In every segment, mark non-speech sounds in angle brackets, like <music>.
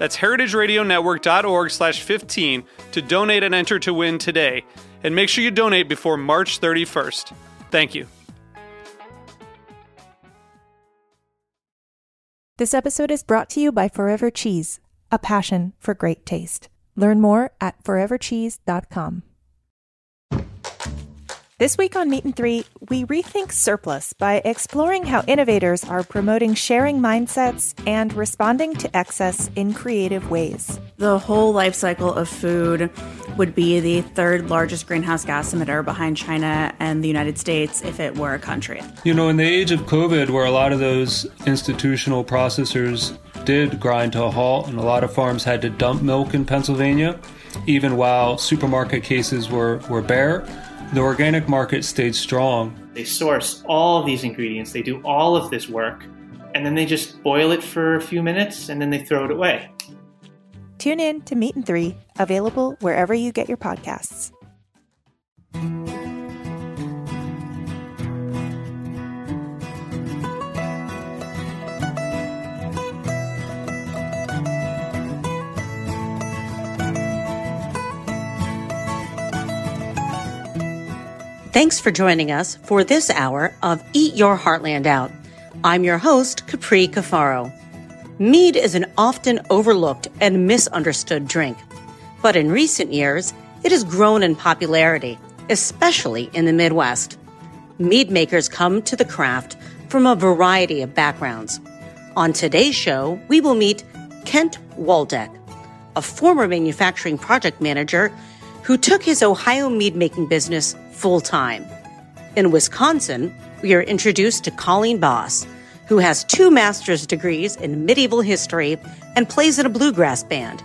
That's heritageradionetwork.org slash 15 to donate and enter to win today. And make sure you donate before March 31st. Thank you. This episode is brought to you by Forever Cheese, a passion for great taste. Learn more at forevercheese.com. This week on Meat and Three, we rethink surplus by exploring how innovators are promoting sharing mindsets and responding to excess in creative ways. The whole life cycle of food would be the third largest greenhouse gas emitter behind China and the United States if it were a country. You know, in the age of COVID, where a lot of those institutional processors did grind to a halt and a lot of farms had to dump milk in Pennsylvania, even while supermarket cases were, were bare the organic market stayed strong. They source all of these ingredients, they do all of this work, and then they just boil it for a few minutes and then they throw it away. Tune in to Meat and Three, available wherever you get your podcasts. Thanks for joining us for this hour of Eat Your Heartland Out. I'm your host, Capri Cafaro. Mead is an often overlooked and misunderstood drink, but in recent years, it has grown in popularity, especially in the Midwest. Mead makers come to the craft from a variety of backgrounds. On today's show, we will meet Kent Waldeck, a former manufacturing project manager who took his Ohio mead making business full time. In Wisconsin, we are introduced to Colleen Bos, who has two master's degrees in medieval history and plays in a bluegrass band.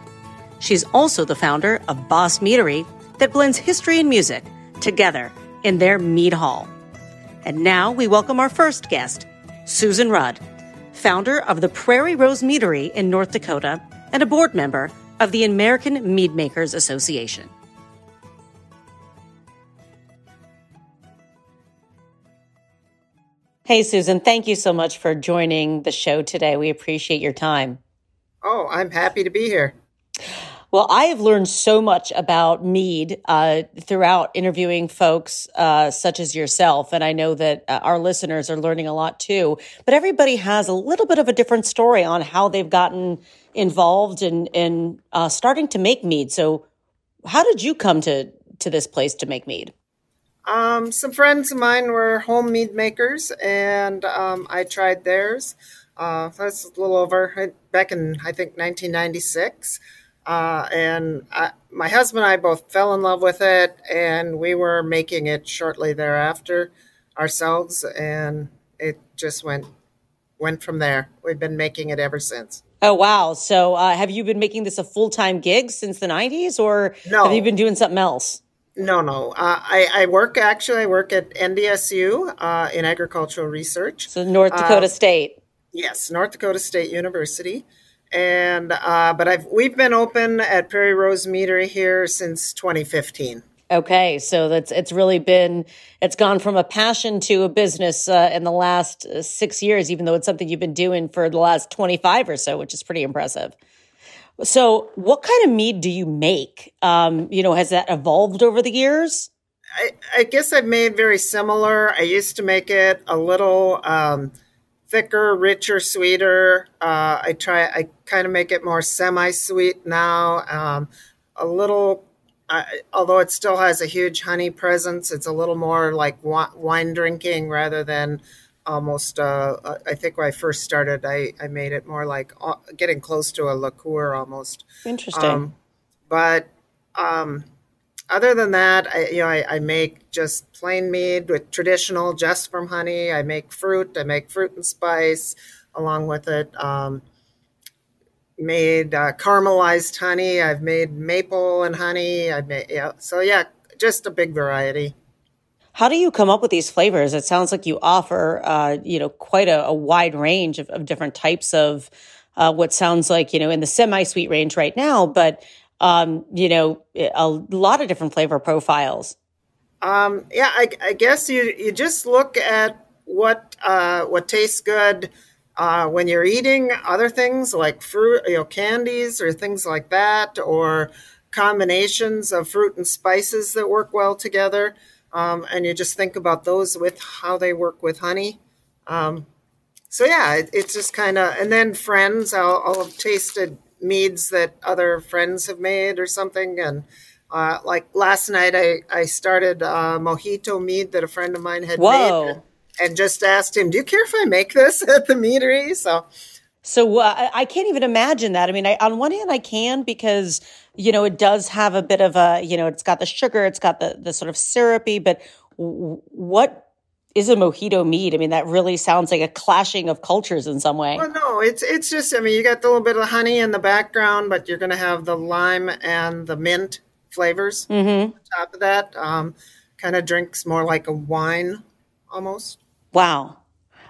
She's also the founder of Bos Meadery that blends history and music together in their mead hall. And now we welcome our first guest, Susan Ruud, founder of the Prairie Rose Meadery in North Dakota and a board member of the American Mead Makers Association. Hey, Susan, thank you so much for joining the show today. We appreciate your time. Oh, I'm happy to be here. Well, I have learned so much about mead uh, throughout interviewing folks uh, such as yourself. And I know that uh, our listeners are learning a lot too. But everybody has a little bit of a different story on how they've gotten involved in, in uh, starting to make mead. So, how did you come to, to this place to make mead? Um, some friends of mine were home mead makers, and um, I tried theirs. Uh, that's a little over back in I think 1996, uh, and I, my husband and I both fell in love with it, and we were making it shortly thereafter ourselves, and it just went went from there. We've been making it ever since. Oh wow! So uh, have you been making this a full time gig since the 90s, or no. have you been doing something else? No, no. Uh, I, I work actually. I work at NDSU uh, in agricultural research. So North Dakota uh, State. Yes, North Dakota State University, and uh, but I've we've been open at Prairie Rose Meadery here since 2015. Okay, so that's it's really been it's gone from a passion to a business uh, in the last uh, six years, even though it's something you've been doing for the last 25 or so, which is pretty impressive. So, what kind of mead do you make? Um, you know, has that evolved over the years? I, I, guess I've made very similar. I used to make it a little um, thicker, richer, sweeter. Uh, I try. I kind of make it more semi-sweet now. Um, a little I, although it still has a huge honey presence, it's a little more like wine drinking rather than almost. Uh, I think when I first started, I, I made it more like uh, getting close to a liqueur almost. Interesting. Um, but um, other than that, I, you know, I, I, make just plain mead with traditional, just from honey. I make fruit. I make fruit and spice along with it. Um, made uh, caramelized honey. I've made maple and honey. I've made yeah. So yeah, just a big variety. How do you come up with these flavors? It sounds like you offer, uh, you know, quite a, a wide range of, of, different types of uh, what sounds like, you know, in the semi-sweet range right now, but um, you know, a lot of different flavor profiles. Um, yeah, I, I, guess you you just look at what uh, what tastes good uh, when you're eating other things like fruit, you know, candies or things like that, or combinations of fruit and spices that work well together. Um, and you just think about those with how they work with honey. Um, so yeah, it, it's just kind of, and then friends, I'll, I'll, have tasted meads that other friends have made or something. And uh, like last night, I, I started a mojito mead that a friend of mine had Whoa. made and just asked him, "Do you care if I make this at the meadery?" So, so uh, I can't even imagine that. I mean, I, on one hand, I can because you know it does have a bit of a you know it's got the sugar, it's got the the sort of syrupy, but w- what is a mojito mead? I mean, that really sounds like a clashing of cultures in some way. Well, no, it's it's just I mean, you got a little bit of honey in the background, but you're going to have the lime and the mint flavors mm-hmm. on top of that. Um, kind of drinks more like a wine almost. Wow.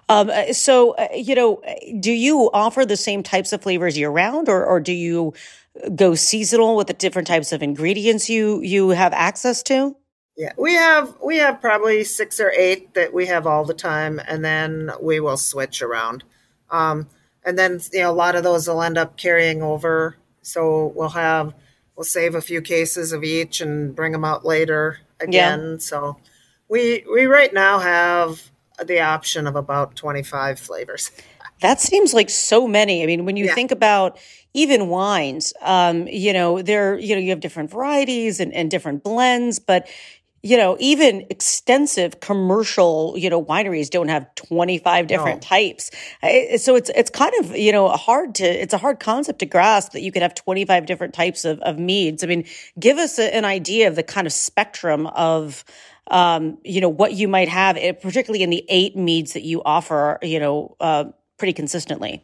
Um, uh, so, uh, you know, do you offer the same types of flavors year round, or, or do you go seasonal with the different types of ingredients you you have access to? Yeah, we have we have probably six or eight that we have all the time, and then we will switch around. Um, and then you know a lot of those will end up carrying over. So we'll have we'll save a few cases of each and bring them out later again. Yeah. So we we right now have the option of about 25 flavors. That seems like so many. I mean, when you yeah. think about even wines, um, you know, there, you know, you have different varieties and, and different blends, but you know, even extensive commercial, you know, wineries don't have 25 different no. types. So it's, it's kind of, you know, hard to, it's a hard concept to grasp that you could have 25 different types of, of meads. I mean, give us a, an idea of the kind of spectrum of, um, you know, what you might have, eh, particularly in the eight meads that you offer, you know, uh, pretty consistently?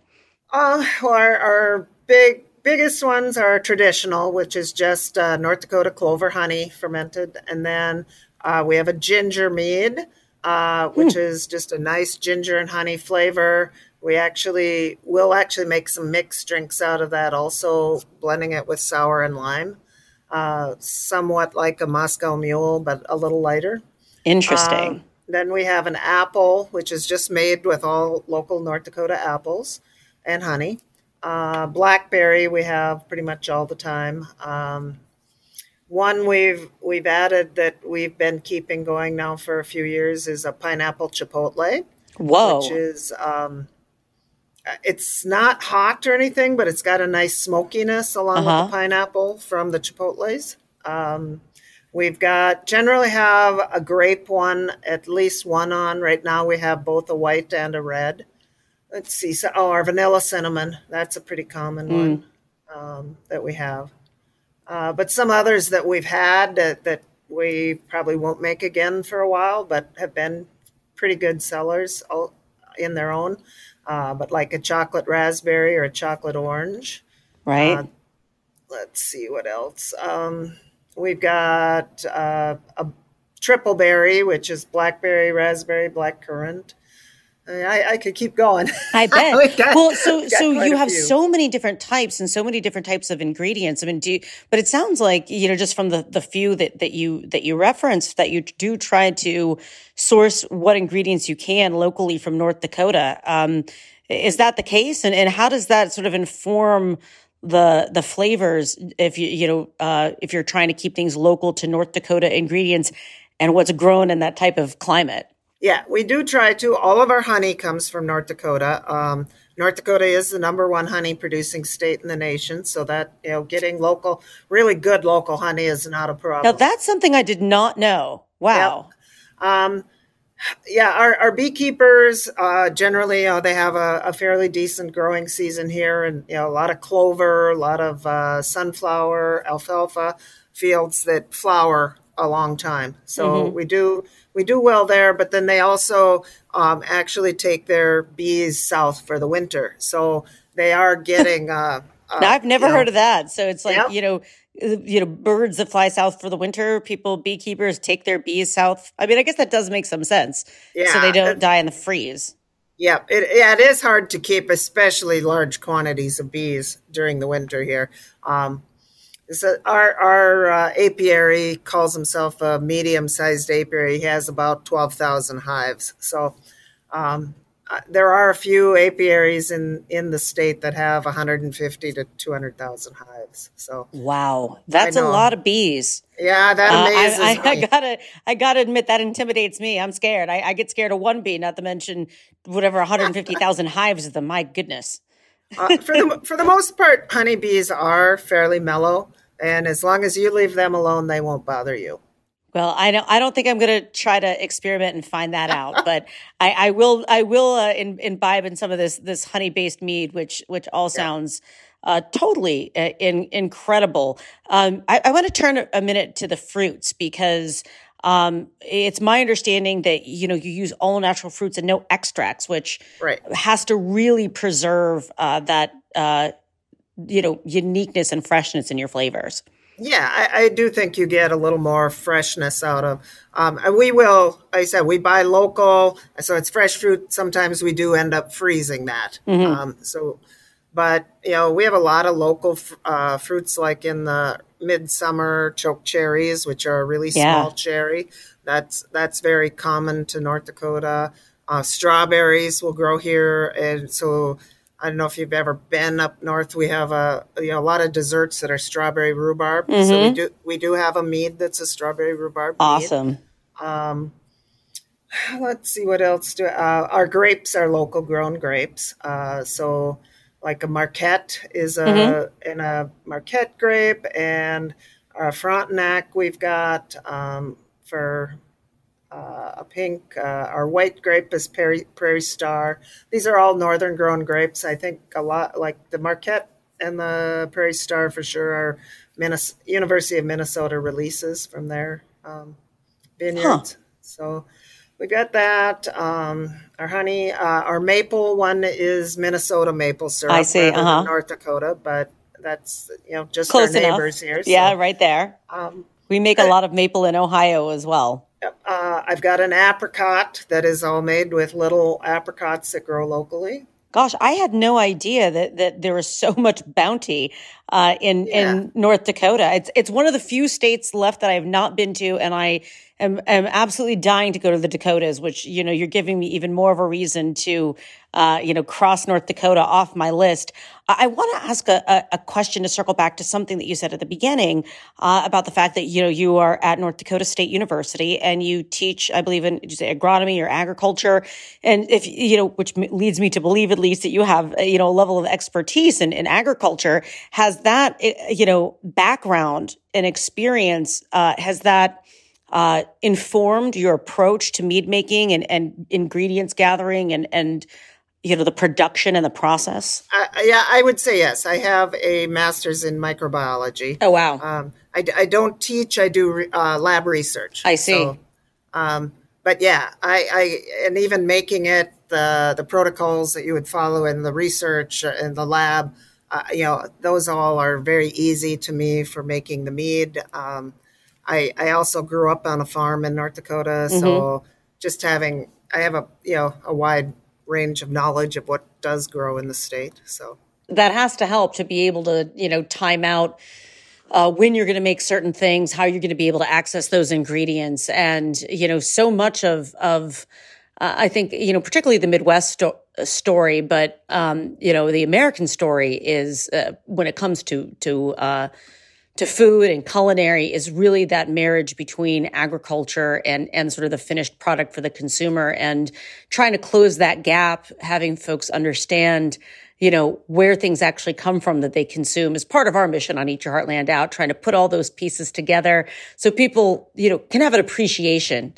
Uh, well, our, our big biggest ones are traditional, which is just uh, North Dakota clover honey fermented, and then uh, we have a ginger mead, uh, which hmm. is just a nice ginger and honey flavor. We actually will actually make some mixed drinks out of that, also blending it with sour and lime uh, somewhat like a Moscow Mule, but a little lighter. Interesting. Um, then we have an apple, which is just made with all local North Dakota apples and honey. Uh, blackberry we have pretty much all the time. Um, one we've we've added that we've been keeping going now for a few years is a pineapple chipotle. Whoa! Which is um, it's not hot or anything, but it's got a nice smokiness along uh-huh. with the uh-huh. pineapple from the chipotles. Um, we've got generally have a grape one, at least one on. Right now we have both a white and a red. Let's see. So, oh, our vanilla cinnamon. That's a pretty common mm. one um, that we have. Uh, but some others that we've had that, that we probably won't make again for a while, but have been pretty good sellers in their own uh, but like a chocolate raspberry or a chocolate orange. Right. Uh, let's see what else. Um, we've got uh, a triple berry, which is blackberry, raspberry, black currant. I, I, could keep going. <laughs> I bet. <laughs> got, well, so so you have few. so many different types and so many different types of ingredients. I mean, do you, but it sounds like you know just from the the few that that you that you referenced that you do try to source what ingredients you can locally from North Dakota. Um, is that the case? And and how does that sort of inform the the flavors if you you know uh, if you're trying to keep things local to North Dakota ingredients and what's grown in that type of climate? Yeah, we do try to. All of our honey comes from North Dakota. Um, North Dakota is the number one honey producing state in the nation, so that you know, getting local, really good local honey is not a problem. Now that's something I did not know. Wow. Yep. Um, yeah, our, our beekeepers uh, generally, they have a, a, fairly decent growing season here, and you know, a lot of clover, a lot of uh, sunflower, alfalfa fields that flower a long time. So mm-hmm. we do we do well there, but then they also um, actually take their bees south for the winter. So they are <laughs> getting. Uh, uh, I've never heard know, of that. So it's like yep. you know, you know, birds that fly south for the winter. People, beekeepers, take their bees south. I mean, I guess that does make some sense. Yeah, so they don't die in the freeze. Yeah, it, yeah, it is hard to keep, especially large quantities of bees during the winter here. Um, so our our uh, apiary calls himself a medium-sized apiary. He has about twelve thousand hives. So um, uh, there are a few apiaries in in the state that have 150 to 200,000 hives. So wow, that's a lot of bees. Yeah, that amazes uh, I, I, I, gotta I gotta admit that intimidates me. I'm scared. I, I get scared of one bee, not to mention whatever 150,000 <laughs> hives of them. My goodness. uh, for the for the most part, honeybees are fairly mellow and as long as you leave them alone, they won't bother you. Well, I don't. I don't think I'm going to try to experiment and find that out, <laughs> but I, I, will. I will uh, in, imbibe in some of this this honey based mead, which which all sounds uh, totally uh, in, incredible. Um, I, I want to turn a minute to the fruits because um, it's my understanding that you know you use all natural fruits and no extracts, which right. has to really preserve uh, that uh, you know uniqueness and freshness in your flavors. Yeah I, I, do think you get a little more freshness out of um, we will like i said we buy local so it's fresh fruit. Sometimes we do end up freezing that. Mm-hmm. um, so but you know we have a lot of local uh, fruits like in the midsummer choke cherries which are a really yeah. small cherry. That's that's very common to north dakota. Uh, strawberries will grow here and so I don't know if you've ever been up north. We have a you know a lot of desserts that are strawberry rhubarb. Mm-hmm. So we mm-hmm. do we do have a mead that's a strawberry rhubarb. Awesome. Um, let's see what else do uh, our grapes are local grown grapes. Uh, so like a Marquette is a mm-hmm. in a Marquette grape and our Frontenac we've got um, for uh, a pink. Uh, our white grape is Prairie, Prairie Star. These are all northern grown grapes. I think a lot like the Marquette and the Prairie Star for sure are Minnesota, University of Minnesota releases from their um, vineyards. Huh. So we've got that. Um, our honey, uh, our maple one is Minnesota maple syrup. I see. Uh-huh. North Dakota, but that's you know just Close our neighbors enough. here. So. Yeah, right there. Um, we make a lot of maple in Ohio as well. Uh, I've got an apricot that is all made with little apricots that grow locally. Gosh, I had no idea that, that there was so much bounty uh, in yeah. in North Dakota. It's it's one of the few states left that I have not been to, and I am, am absolutely dying to go to the Dakotas. Which you know, you're giving me even more of a reason to uh, you know cross North Dakota off my list. I want to ask a, a, question to circle back to something that you said at the beginning uh, about the fact that you know you are at North Dakota State University and you teach, I believe, in you say agronomy or agriculture, and if you know, which leads me to believe at least that you have you know a level of expertise in, in agriculture. Has that eh, you know background and experience uh, has that uh, informed your approach to mead making and, and ingredients gathering and and you know the production and the process? Uh, yeah i would say yes. I have a master's in microbiology. Oh wow. Um, I, I, don't teach i do uh, lab research. I see. So, um, but yeah I, I and even making it the the protocols that you would follow in the research uh, in the lab uh, you know those all are very easy to me for making the mead um, I, I also grew up on a farm in north dakota so mm-hmm. just having i have a you know a wide range of knowledge of what does grow in the state. So that has to help to be able to, you know, time out uh, when you're going to make certain things, how you're going to be able to access those ingredients, and you know, so much of of uh, I think you know, particularly the Midwest story, but um, you know, the American story is uh, when it comes to to uh, to food and culinary is really that marriage between agriculture and and sort of the finished product for the consumer and trying to close that gap having folks understand you know where things actually come from that they consume is part of our mission on eat your heartland out trying to put all those pieces together so people you know can have an appreciation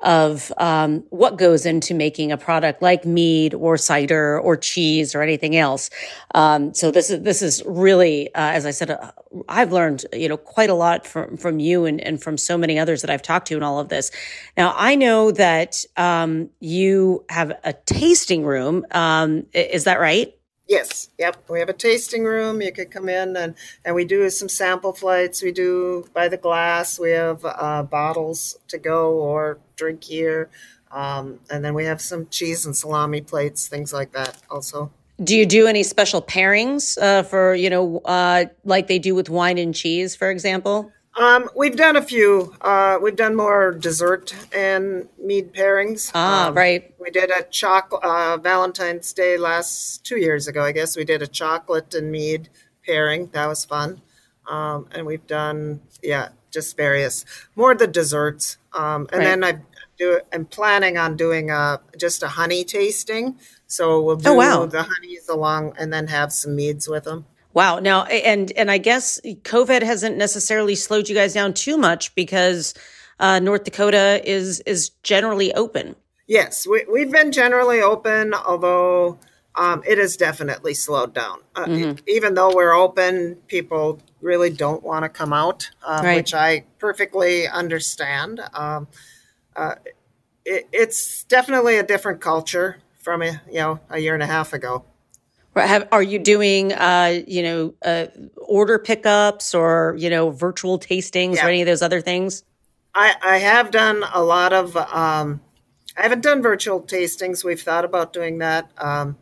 of um, what goes into making a product like mead or cider or cheese or anything else. Um, so this is this is really, uh, as I said, uh, I've learned you know quite a lot from from you and, and from so many others that I've talked to in all of this. Now I know that um, you have a tasting room. Um, is that right? Yes, yep. We have a tasting room. You could come in and, and we do some sample flights. We do by the glass. We have uh, bottles to go or drink here. Um, and then we have some cheese and salami plates, things like that also. Do you do any special pairings uh, for, you know, uh, like they do with wine and cheese, for example? Um, we've done a few. Uh, we've done more dessert and mead pairings. Ah, um, right. We did a chocolate uh, Valentine's Day last two years ago, I guess. We did a chocolate and mead pairing. That was fun. Um, and we've done, yeah, just various more the desserts. Um, and Right. then I do. I'm planning on doing a just a honey tasting. So we'll do Oh, wow. the honeys along, and then have some meads with them. Wow. Now, and and I guess COVID hasn't necessarily slowed you guys down too much because uh, North Dakota is is generally open. Yes, we, we've been generally open, although um, it has definitely slowed down. Uh, Mm-hmm. even though we're open, people really don't want to come out, uh, Right. which I perfectly understand. Um, uh, it, it's definitely a different culture from a, you know a year and a half ago. Have, are you doing, uh, you know, uh, order pickups or you know, virtual tastings Yeah. or any of those other things? I, I have done a lot of. Um, I haven't done virtual tastings. We've thought about doing that. Um,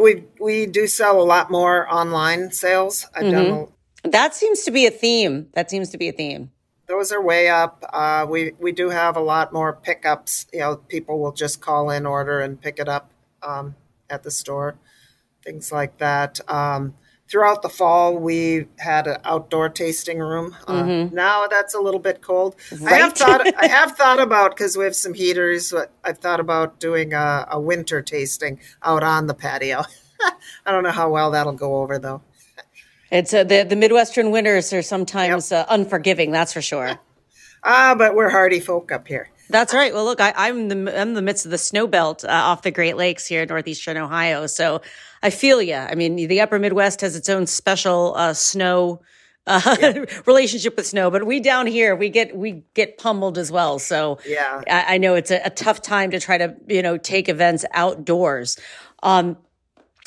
we we do sell a lot more online sales. I've done a, That seems to be a theme. That seems to be a theme. those are way up. Uh, we we do have a lot more pickups. You know, people will just call in order and pick it up um, at the store, things like that. Um, throughout the fall, we had an outdoor tasting room. Uh, Now that's a little bit cold. I have Mm-hmm. Thought I have <laughs> thought about because we have some heaters. but I've thought about doing a, a winter tasting out on the patio. <laughs> I don't know how well that'll go over though. It's uh, the the Midwestern winters are sometimes uh, unforgiving. That's for sure. <laughs> Ah, but we're hardy folk up here. That's right. Well, look, I, I'm the I'm in the midst of the snow belt uh, off the Great Lakes here in northeastern Ohio, so I feel you. I mean, the Upper Midwest has its own special uh, snow uh, <laughs> relationship with snow, but we down here we get we get pummeled as well. So Yeah. I, I know it's a, a tough time to try to you know take events outdoors. Um,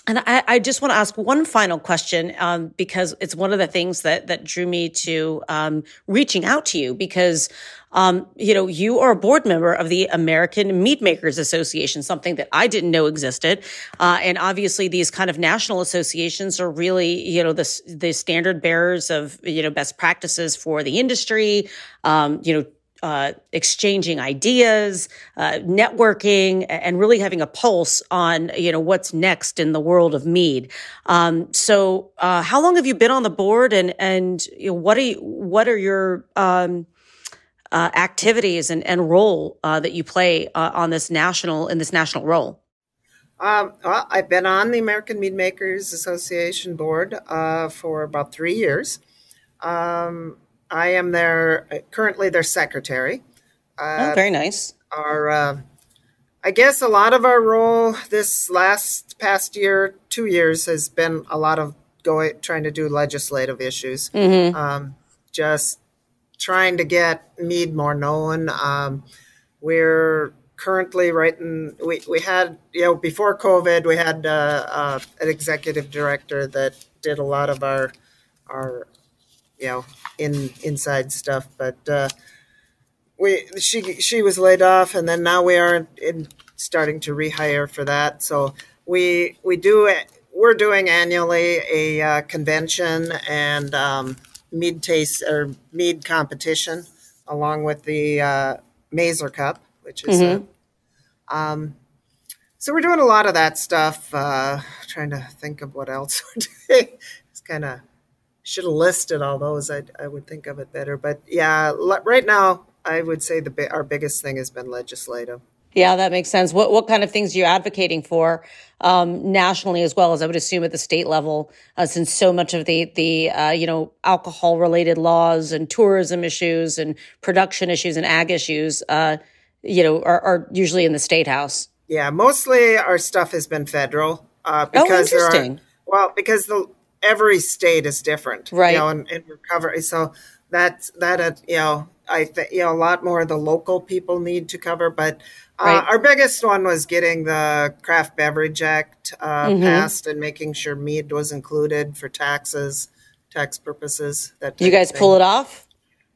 and I, I just want to ask one final question um, because it's one of the things that that drew me to um, reaching out to you because um, you know you are a board member of the American Mead Makers Association, something that I didn't know existed, uh, and obviously these kind of national associations are really you know the the standard bearers of you know best practices for the industry. Um, you know uh, exchanging ideas, uh, networking, and really having a pulse on you know what's next in the world of mead. Um, so, uh, how long have you been on the board, and and you know, what are you, what are your um, uh, activities and and role uh, that you play uh, on this national in this national role? Um, well, I've been on the American Mead Makers Association board uh, for about three years. Um, I am their currently their secretary. oh, very nice. Our, uh, I guess, a lot of our role this last past year, two years, has been a lot of going trying to do legislative issues. Um, just trying to get mead more known. Um, we're currently writing. We we had you know before COVID, we had uh, uh, an executive director that did a lot of our our you know in inside stuff, but. Uh, we she she was laid off, and then now we are in starting to rehire for that. So we we do we're doing annually a uh, convention and um, mead taste or mead competition, along with the uh, Mazer Cup, which is a, um. So we're doing a lot of that stuff. Uh, trying to think of what else we're <laughs> doing. It's kind of should have listed all those. I I would think of it better. But yeah, right now I would say the our biggest thing has been legislative. Yeah, that makes sense. What what kind of things are you advocating for um, nationally as well as I would assume at the state level, uh, since so much of the the uh, you know alcohol related laws and tourism issues and production issues and ag issues, uh, you know, are, are, usually in the state house. Yeah, mostly our stuff has been federal uh, oh, because oh, interesting. Are, well, because the every state is different, right? You know, in, in recovery, so that's that uh, you know I think you know a lot more of the local people need to cover, but uh, our biggest one was getting the Craft Beverage Act uh, mm-hmm. passed and making sure mead was included for taxes, tax purposes. That you guys pull it off?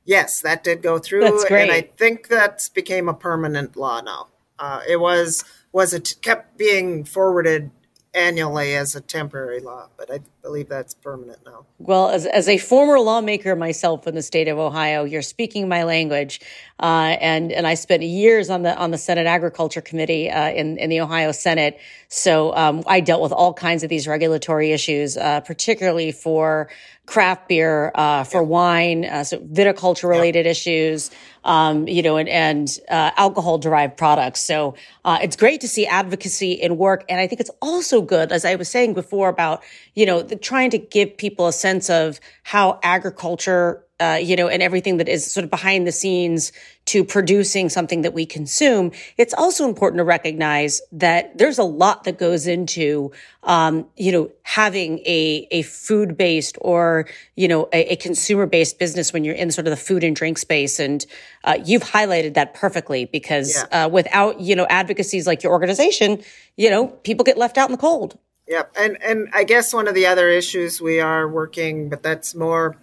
Yes, that did go through, That's great. and I think that became a permanent law now. Uh, it was was it kept being forwarded annually as a temporary law, but I believe that's permanent now. Well, as, as a former lawmaker myself in the state of Ohio, you're speaking my language, uh, and and I spent years on the on the Senate Agriculture Committee uh, in in the Ohio Senate. So um, I dealt with all kinds of these regulatory issues, uh, particularly for craft beer, uh, for yeah. wine, uh, so viticulture related yeah. issues, um, you know, and, and uh, alcohol derived products. So uh, it's great to see advocacy in work. And I think it's also good, as I was saying before about, you know, the, trying to give people a sense of how agriculture uh, you know, and everything that is sort of behind the scenes to producing something that we consume, it's also important to recognize that there's a lot that goes into, um, you know, having a, a food based or, you know, a, a consumer based business when you're in sort of the food and drink space. And uh, you've highlighted that perfectly because yeah. uh, without, you know, advocacies like your organization, you know, people get left out in the cold. Yep. And, and I guess one of the other issues we are working, but that's more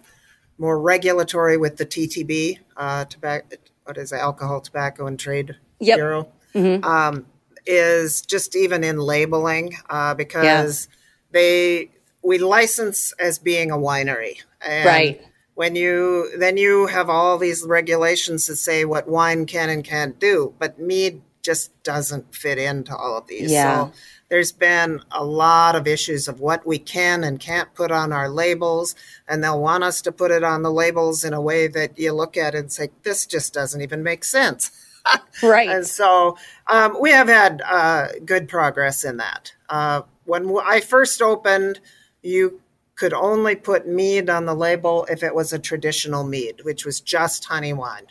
more regulatory with the TTB, uh, tobacco, what is it, Alcohol, Tobacco, and Trade yep. Bureau, mm-hmm. um, is just even in labeling uh, because yeah. they we license as being a winery, and right? When you then you have all these regulations that say what wine can and can't do, but mead just doesn't fit into all of these. Yeah. So there's been a lot of issues of what we can and can't put on our labels, and they'll want us to put it on the labels in a way that you look at it and say, this just doesn't even make sense. <laughs> right. And so um, we have had uh, good progress in that. Uh, when I first opened, you could only put mead on the label if it was a traditional mead, which was just honey wine.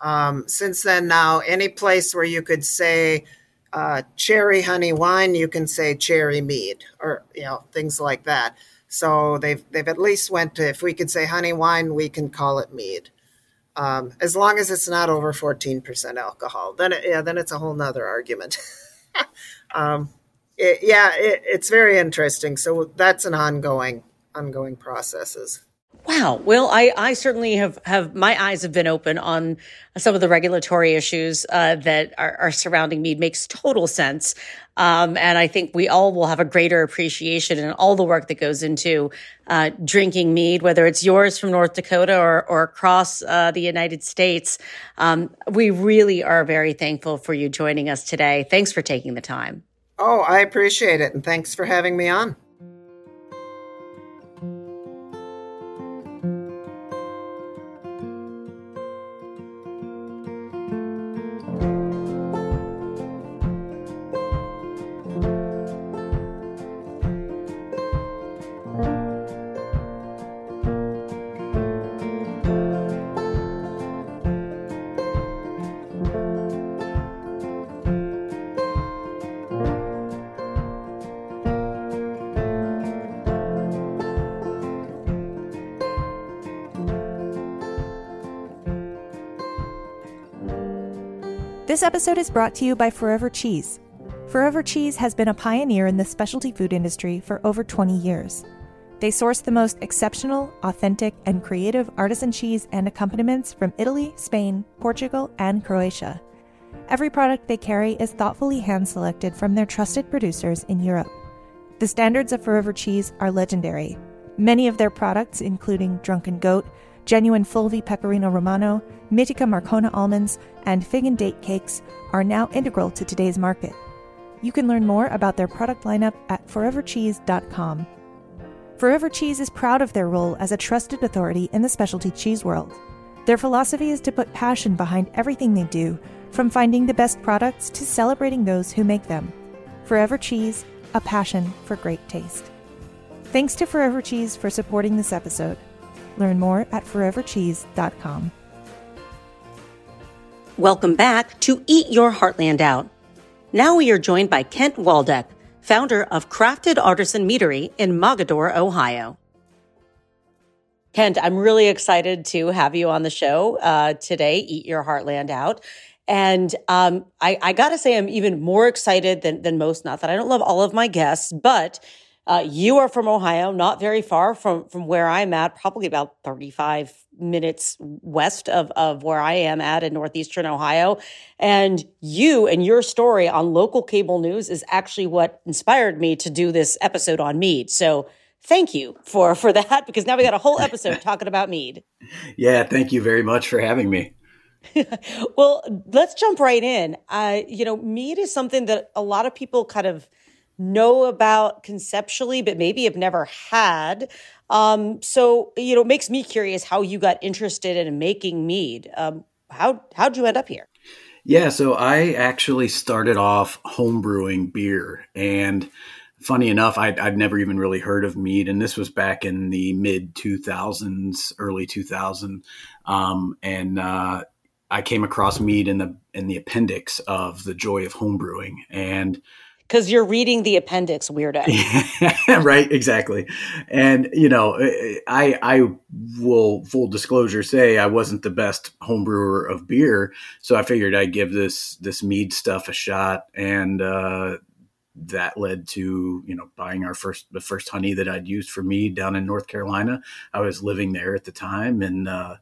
Um, since then, now any place where you could say uh, cherry honey wine, you can say cherry mead or you know things like that. So they've they've at least went to if we could say honey wine, we can call it mead, um, as long as it's not over fourteen percent alcohol. Then it, yeah, then it's a whole nother argument. <laughs> um, it, yeah, it, it's very interesting. So that's an ongoing ongoing processes. Wow. Well, I, I certainly have, have my eyes have been open on some of the regulatory issues uh, that are, are, surrounding mead. Makes total sense, um, and I think we all will have a greater appreciation in all the work that goes into uh, drinking mead, whether it's yours from North Dakota or, or across uh, the United States. Um, we really are very thankful for you joining us today. Thanks for taking the time. Oh, I appreciate it, and thanks for having me on. This episode is brought to you by Forever Cheese. Forever Cheese has been a pioneer in the specialty food industry for over 20 years. They source the most exceptional, authentic, and creative artisan cheese and accompaniments from Italy, Spain, Portugal, and Croatia. Every product they carry is thoughtfully hand selected from their trusted producers in Europe. The standards of Forever Cheese are legendary. Many of their products, including Drunken Goat, Genuine Fulvi Pecorino Romano, Mitica Marcona almonds, and fig and date cakes are now integral to today's market. You can learn more about their product lineup at forevercheese.com. Forever Cheese is proud of their role as a trusted authority in the specialty cheese world. Their philosophy is to put passion behind everything they do, from finding the best products to celebrating those who make them. Forever Cheese, a passion for great taste. Thanks to Forever Cheese for supporting this episode. Learn more at forevercheese.com. Welcome back to Eat Your Heartland Out. Now we are joined by Kent Waldeck, founder of Crafted Artisan Meadery in Mogadore, Ohio. Kent, I'm really excited to have you on the show uh, today, Eat Your Heartland Out. And um, I, I got to say, I'm even more excited than, than most. Not that I don't love all of my guests, but uh, you are from Ohio, not very far from, from where I'm at, probably about 35 minutes west of, of where I am at in northeastern Ohio. And you and your story on local cable news is actually what inspired me to do this episode on mead. So thank you for for that because now we got a whole episode talking about mead. <laughs> Yeah, thank you very much for having me. <laughs> well, let's jump right in. Uh, you know, mead is something that a lot of people kind of know about conceptually, but maybe have never had. Um, so, you know, it makes me curious how you got interested in making mead. Um, how how'd you end up here? Yeah, so I actually started off homebrewing beer, and funny enough, I'd, I'd never even really heard of mead, and this was back in the mid two thousands, early two thousand, um, and uh, I came across mead in the in the appendix of the Joy of Homebrewing, and because you're reading the appendix, weirdo. <laughs> right, exactly. And you know, I I will full disclosure say I wasn't the best homebrewer of beer, so I figured I'd give this this mead stuff a shot, and uh, that led to you know buying our first the first honey that I'd used for mead down in North Carolina. I was living there at the time, and uh,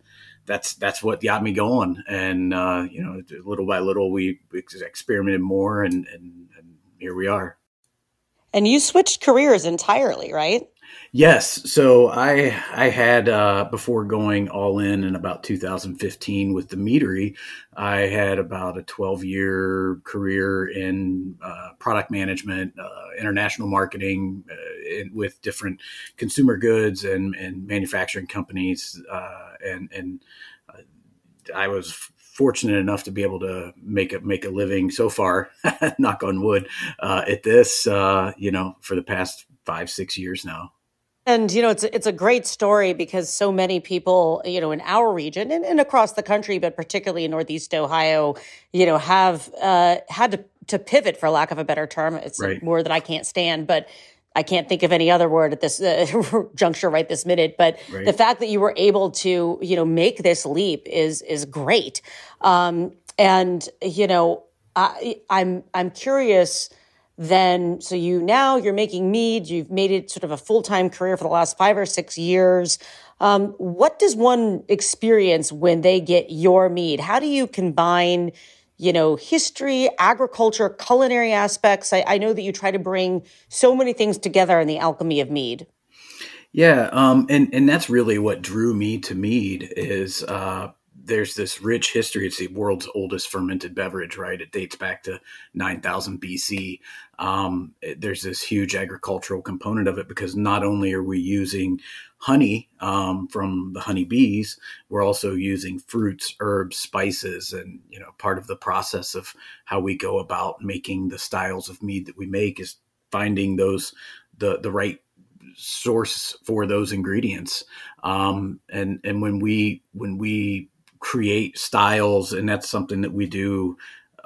that's that's what got me going. And uh, you know, little by little, we experimented more, and, and here we are. And you switched careers entirely, right? Yes. So I I had uh, before going all in in about 2015 with the meadery, I had about a 12 year career in uh, product management, uh, international marketing, uh, in, with different consumer goods and and manufacturing companies, uh, and and uh, I was fortunate enough to be able to make a make a living so far, <laughs> knock on wood, uh, at this. Uh, you know, for the past five six years now. And you know, it's it's a great story because so many people, you know, in our region and, and across the country, but particularly in Northeast Ohio, you know, have uh, had to to pivot, for lack of a better term. It's right. a word that I can't stand, but I can't think of any other word at this uh, <laughs> juncture right this minute, but right. the fact that you were able to, you know, make this leap is is great. Um, and you know, I, I'm I'm curious. Then, so you now you're making mead. You've made it sort of a full time career for the last five or six years. Um, what does one experience when they get your mead? How do you combine you know, history, agriculture, culinary aspects. I, I, know that you try to bring so many things together in the alchemy of mead. Yeah, um, and and that's really what drew me to mead is uh, there's this rich history. It's the world's oldest fermented beverage, right? It dates back to 9000 BC. Um, it, there's this huge agricultural component of it because not only are we using honey um, from the honey bees, we're also using fruits, herbs, spices, and you know part of the process of how we go about making the styles of mead that we make is finding those the the right source for those ingredients um, and and when we when we create styles, and that's something that we do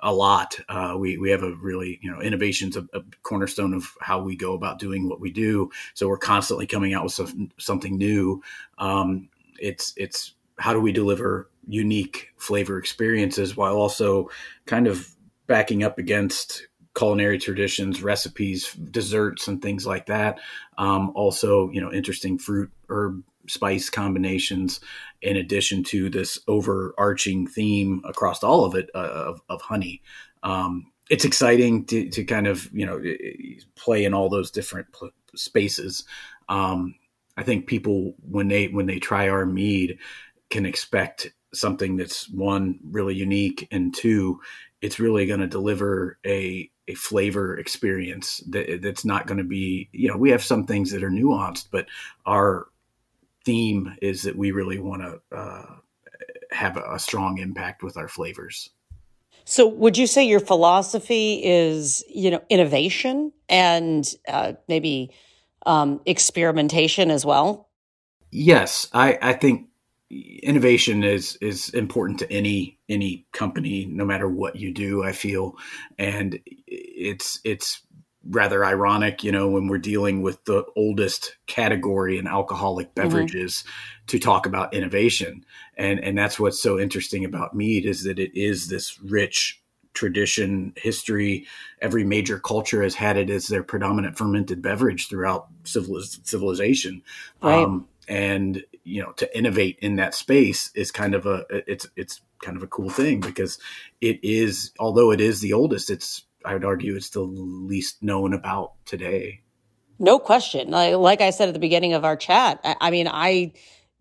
a lot. Uh, we we have a really you know innovations a, a, cornerstone of how we go about doing what we do. So we're constantly coming out with some, something new. Um, it's it's how do we deliver unique flavor experiences while also kind of backing up against culinary traditions, recipes, desserts, and things like that. Um, also, you know, interesting fruit herb spice combinations in addition to this overarching theme across all of it uh, of, of, honey. Um, it's exciting to, to kind of you know play in all those different pl- spaces. Um, I think people when they when they try our mead can expect something that's one really unique and two it's really going to deliver a a flavor experience that, that's not going to be you know we have some things that are nuanced but our theme is that we really want to uh, have a, strong impact with our flavors. So would you say your philosophy is you know innovation and uh, maybe um, experimentation as well? Yes i i think innovation is is important to any any company no matter what you do i feel and it's it's rather ironic you know when we're dealing with the oldest category in alcoholic mm-hmm. beverages mm-hmm. to talk about innovation and and that's what's so interesting about mead is that it is this rich tradition history every major culture has had it as their predominant fermented beverage throughout civilization right. um, and you know to innovate in that space is kind of a it's it's kind of a cool thing because it is although it is the oldest it's i would argue it's the least known about today no question like, like i said at the beginning of our chat I, I mean i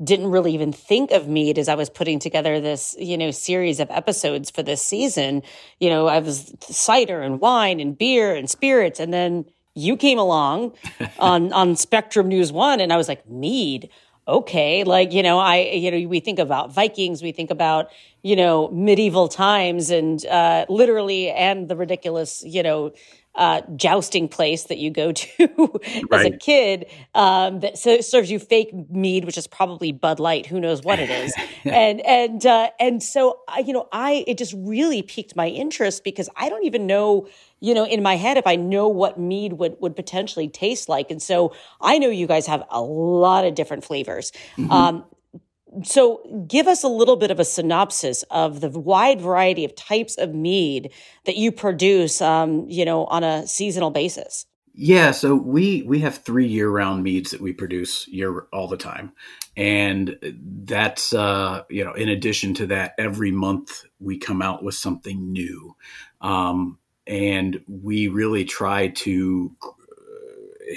didn't really even think of mead as I was putting together this, you know, series of episodes for this season. You know, I was cider and wine and beer and spirits, and then you came along <laughs> on on Spectrum News One, and I was like, mead okay like you know i you know we think about vikings we think about you know medieval times and uh literally and the ridiculous you know uh, jousting place that you go <laughs> to as a kid um, that so serves you fake mead, which is probably Bud Light. Who knows what it is? <laughs> and and uh, and so I, you know, I it just really piqued my interest because I don't even know you know, in my head if I know what mead would would potentially taste like. And so I know you guys have a lot of different flavors. Mm-hmm. Um, so give us a little bit of a synopsis of the wide variety of types of mead that you produce, um, you know, on a seasonal basis. Yeah, so we we have three year round meads that we produce year all the time, and that's uh, you know in addition to that, every month we come out with something new. Um, and we really try to uh,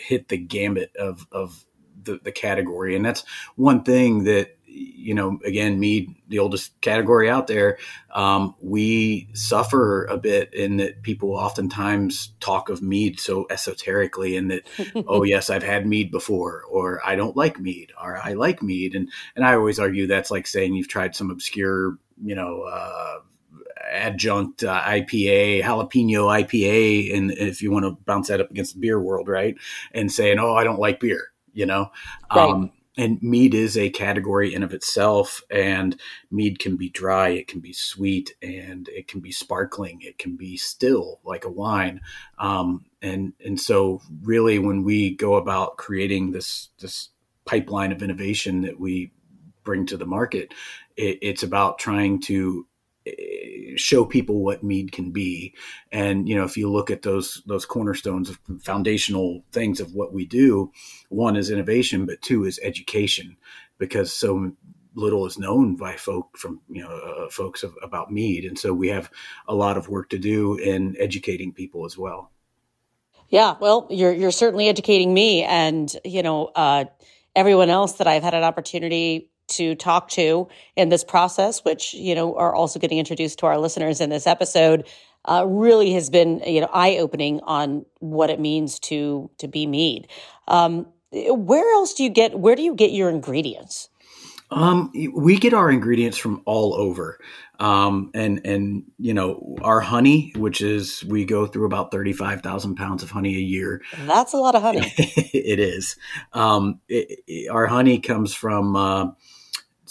hit the gambit of of the, the category, and that's one thing that you know, again, mead, the oldest category out there, um, we suffer a bit in that people oftentimes talk of mead so esoterically, and that, <laughs> oh yes, I've had mead before, or I don't like mead, or I like mead, and and I always argue that's like saying you've tried some obscure, you know, uh, adjunct uh, IPA, jalapeno IPA, and if you want to bounce that up against the beer world, right? And saying, "Oh, I don't like beer," you know. Right. Um, and mead is a category in of itself, and mead can be dry, it can be sweet, and it can be sparkling, it can be still like a wine. Um, and and so, really, when we go about creating this this pipeline of innovation that we bring to the market, it, it's about trying to show people what mead can be. And you know if you look at those those cornerstones of foundational things of what we do one is innovation but two is education because so little is known by folk from you know uh, folks of, about mead. And so we have a lot of work to do in educating people as well. Yeah well you're you're certainly educating me and you know uh, everyone else that I've had an opportunity to talk to in this process, which, you know, are also getting introduced to our listeners in this episode, uh, really has been, you know, eye opening on what it means to, to be mead. Um, where else do you get, where do you get your ingredients? Um, we get our ingredients from all over. Um, and, and, you know, our honey, which is, we go through about 35,000 pounds of honey a year. That's a lot of honey. <laughs> it is. Um, it, it, our honey comes from, uh,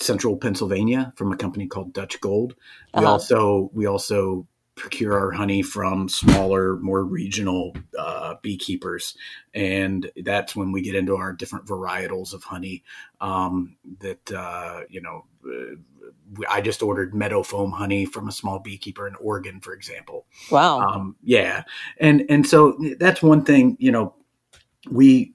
central Pennsylvania from a company called Dutch Gold. We uh-huh. also we also procure our honey from smaller, more regional uh, beekeepers, and that's when we get into our different varietals of honey. Um, that uh, you know, uh, I just ordered meadow foam honey from a small beekeeper in Oregon, for example. Wow. Um, yeah, and and so that's one thing. You know, we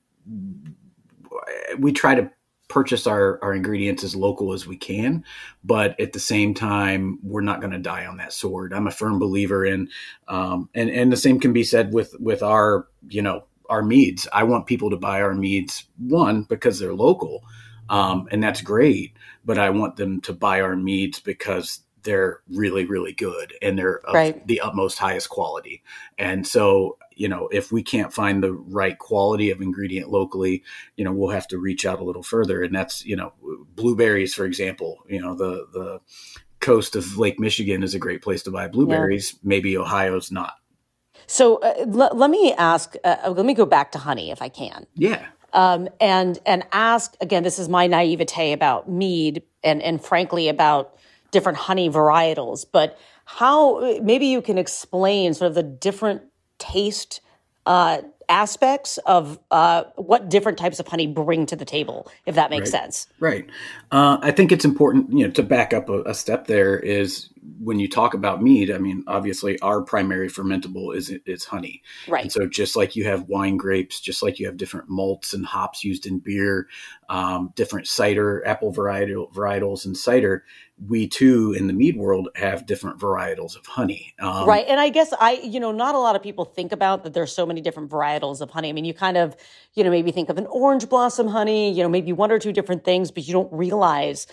we try to purchase our, our ingredients as local as we can, but at the same time, we're not going to die on that sword. I'm a firm believer in, um, and and the same can be said with with our you know our meads. I want people to buy our meads one because they're local, um, and that's great. But I want them to buy our meads because they're really really good and they're of Right. the utmost highest quality. And so, you know, if we can't find the right quality of ingredient locally, you know, we'll have to reach out a little further. And that's, you know, blueberries, for example, you know, the, the coast of Lake Michigan is a great place to buy blueberries. Maybe Ohio's not. So uh, l- let me ask. Uh, let me go back to honey, if I can. Yeah. um, and and ask again. This is my naivete about mead, and and frankly about different honey varietals. But how maybe you can explain sort of the different taste uh, aspects of uh, what different types of honey bring to the table, if that makes Right. sense. Right. Uh, I think it's important, you know, to back up a, a step. There is when you talk about mead. I mean, obviously, our primary fermentable is is honey. Right. And so, just like you have wine grapes, just like you have different malts and hops used in beer, um, different cider, apple varietal varietals, and cider, we too in the mead world have different varietals of honey. Um, right. And I guess I, you know, not a lot of people think about that there's so many different varietals of honey. I mean, you kind of, you know, maybe think of an orange blossom honey, you know, maybe one or two different things, but you don't realize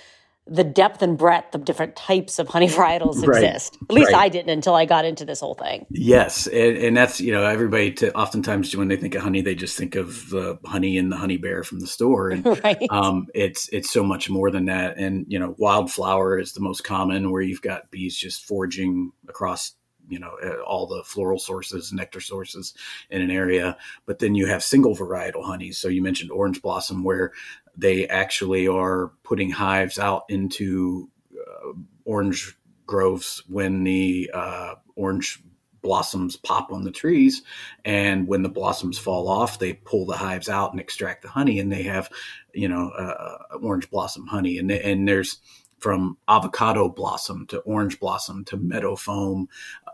the depth and breadth of different types of honey <laughs> varietals Right. exist. At least Right. I didn't until I got into this whole thing. Yes, and, and that's you know everybody. To, oftentimes when they think of honey, they just think of the honey and the honey bear from the store, and <laughs> Right. um, it's it's so much more than that. And you know, wildflower is the most common, where you've got bees just foraging across you know all the floral sources, nectar sources in an area. But then you have single varietal honeys. So you mentioned orange blossom, where they actually are putting hives out into uh, orange groves when the uh, orange blossoms pop on the trees. And when the blossoms fall off they pull the hives out and extract the honey and they have you know uh, orange blossom honey. And and there's from avocado blossom to orange blossom to meadow foam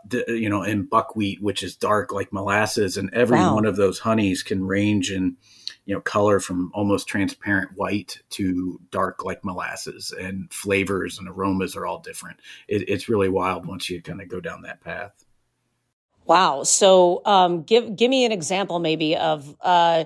the- you know and buckwheat which is dark like molasses. And every Wow. one of those honeys can range in you know color from almost transparent white to dark like molasses and flavors and aromas are all different it, it's really wild once you kind of go down that path Wow. So, um, give give me an example, maybe of uh,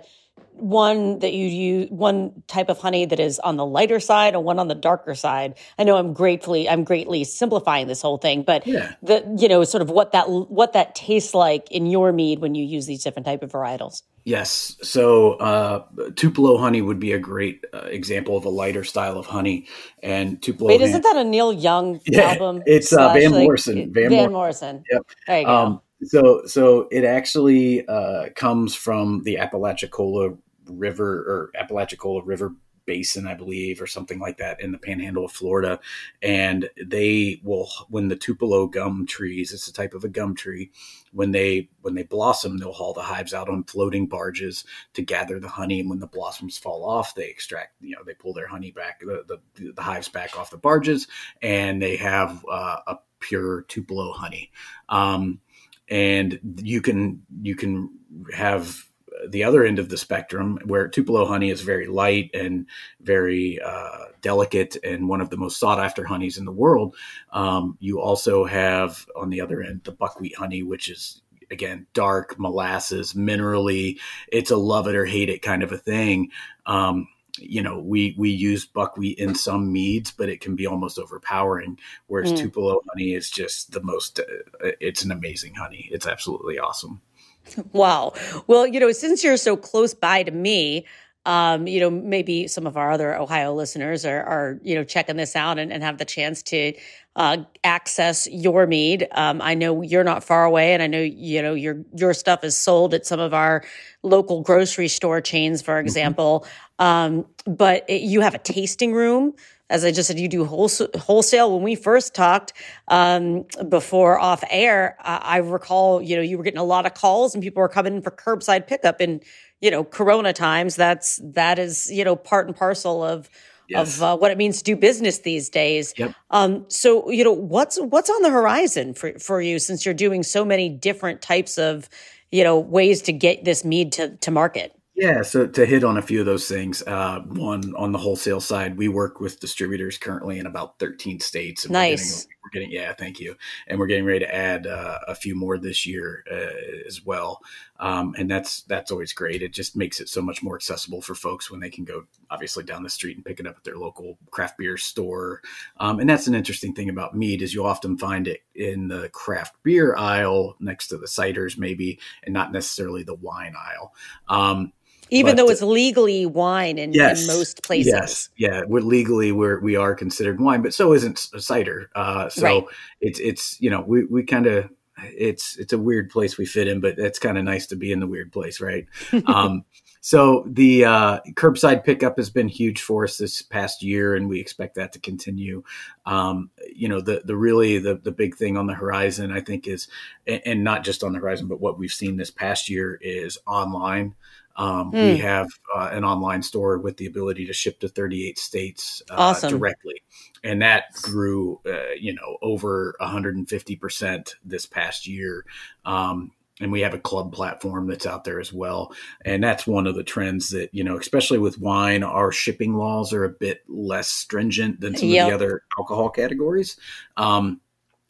one that you use, one type of honey that is on the lighter side, and one on the darker side. I know I'm gratefully I'm greatly simplifying this whole thing, but Yeah. the you know sort of what that what that tastes like in your mead when you use these different type of varietals. Yes. So uh, Tupelo honey would be a great uh, example of a lighter style of honey. And Tupelo. Wait, han- isn't that a Neil Young <laughs> Yeah, album? it's, uh, Van like, Morrison. Van Van, Mor- Morrison. Yep. There you go. Um, so so it actually uh, comes from the Apalachicola River or Apalachicola River Basin, I believe, or something like that in the Panhandle of Florida. And they will, when the Tupelo gum trees, it's a type of a gum tree, when they when they blossom, they'll haul the hives out on floating barges to gather the honey. And when the blossoms fall off, they extract, you know, they pull their honey back, the the, the hives back off the barges, and they have uh, a pure Tupelo honey. Um, and you can you can have the other end of the spectrum where Tupelo honey is very light and very uh, delicate and one of the most sought after honeys in the world. Um, you also have on the other end the buckwheat honey, which is again dark molasses, minerally. It's a love it or hate it kind of a thing. Um, you know, we we use buckwheat in some meads, but it can be almost overpowering. Whereas Mm. Tupelo honey is just the most. Uh, it's an amazing honey. It's absolutely awesome. <laughs> Wow. Well, you know, since you're so close by to me, um, you know, maybe some of our other Ohio listeners are, are you know, checking this out and, and have the chance to uh, access your mead. Um, I know you're not far away, and I know you know your your stuff is sold at some of our local grocery store chains, for example. Um, but it, you have a tasting room. As I just said, you do wholesale. wholesale. When we first talked um, before off air, I, I recall, you know, you were getting a lot of calls and people were coming in for curbside pickup in, you know, Corona times. That's that is, you know, part and parcel of Yes. of uh, what it means to do business these days. Yep. Um, so, you know, what's what's on the horizon for for you since you're doing so many different types of, you know, ways to get this mead to to market? Yeah, so to hit on a few of those things, uh, one on the wholesale side, we work with distributors currently in about 13 states. And nice. We're getting, we're getting, yeah, thank you, and we're getting ready to add uh, a few more this year uh, as well. Um, and that's that's always great. It just makes it so much more accessible for folks when they can go obviously down the street and pick it up at their local craft beer store. Um, and that's an interesting thing about mead is you often find it in the craft beer aisle next to the ciders maybe, and not necessarily the wine aisle. Um, even but, though it's legally wine in, yes, in, most places. Yes, yeah, we're legally we're we are considered wine, but so isn't cider. Uh, so right. it's it's you know we we kind of it's it's a weird place we fit in, but it's kind of nice to be in the weird place, right? <laughs> um, so the uh, curbside pickup has been huge for us this past year, and we expect that to continue. Um, you know, the the really the the big thing on the horizon, I think, is and not just on the horizon, but what we've seen this past year is online. Um, mm. We hmm. have uh, an online store with the ability to ship to 38 states uh, awesome. directly, and that grew, uh, you know, over 150 percent this past year. Um, and we have a club platform that's out there as well, and that's one of the trends that you know, especially with wine, our shipping laws are a bit less stringent than some yep. of the other alcohol categories. Um,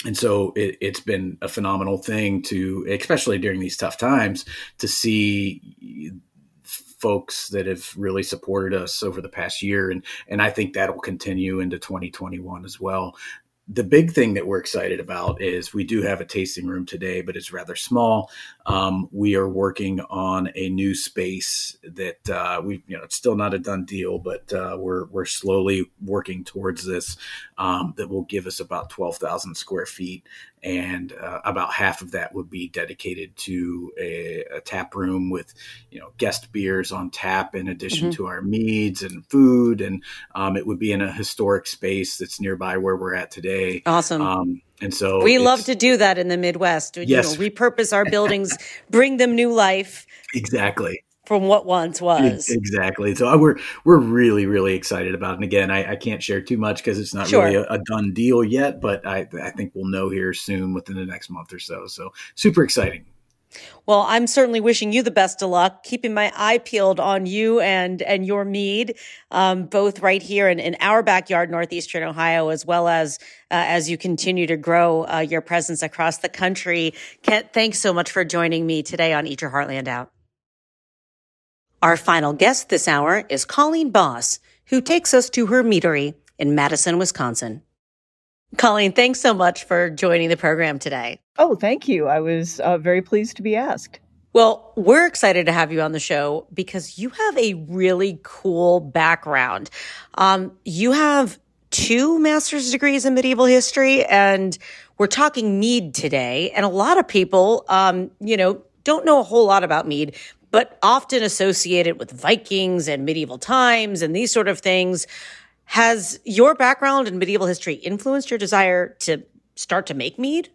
and so it, has been a phenomenal thing to, especially during these tough times, to see folks that have really supported us over the past year and and I think that'll continue into 2021 as well the big thing that we're excited about is we do have a tasting room today, but it's rather small. Um, we are working on a new space that uh, we, you know, it's still not a done deal, but uh, we're we're slowly working towards this. Um, that will give us about twelve thousand square feet, and uh, about half of that would be dedicated to a, a, tap room with, you know, guest beers on tap in addition mm-hmm. to our meads and food, and um, it would be in a historic space that's nearby where we're at today. Awesome. Um, and so we love to do that in the Midwest. Yes. You know, repurpose our buildings, bring them new life. <laughs> Exactly. From what once was. Exactly. So uh, we're we're really really excited about it. And again, I, I can't share too much because it's not sure. really a, a, done deal yet. But I I think we'll know here soon within the next month or so. So super exciting. Well, I'm certainly wishing you the best of luck, keeping my eye peeled on you and and your mead, um, both right here in, in our backyard, northeastern Ohio, as well as uh, as you continue to grow uh, your presence across the country. Kent, thanks so much for joining me today on Eat Your Heartland Out. Our final guest this hour is Colleen Bos, who takes us to her meadery in Madison, Wisconsin. Colleen, thanks so much for joining the program today. Oh, thank you. I was uh, very pleased to be asked. Well, we're excited to have you on the show because you have a really cool background. Um, you have two master's degrees in medieval history, and we're talking mead today. And a lot of people, um, you know, don't know a whole lot about mead, but often associated with Vikings and medieval times and these sort of things. Has your background in medieval history influenced your desire to start to make mead?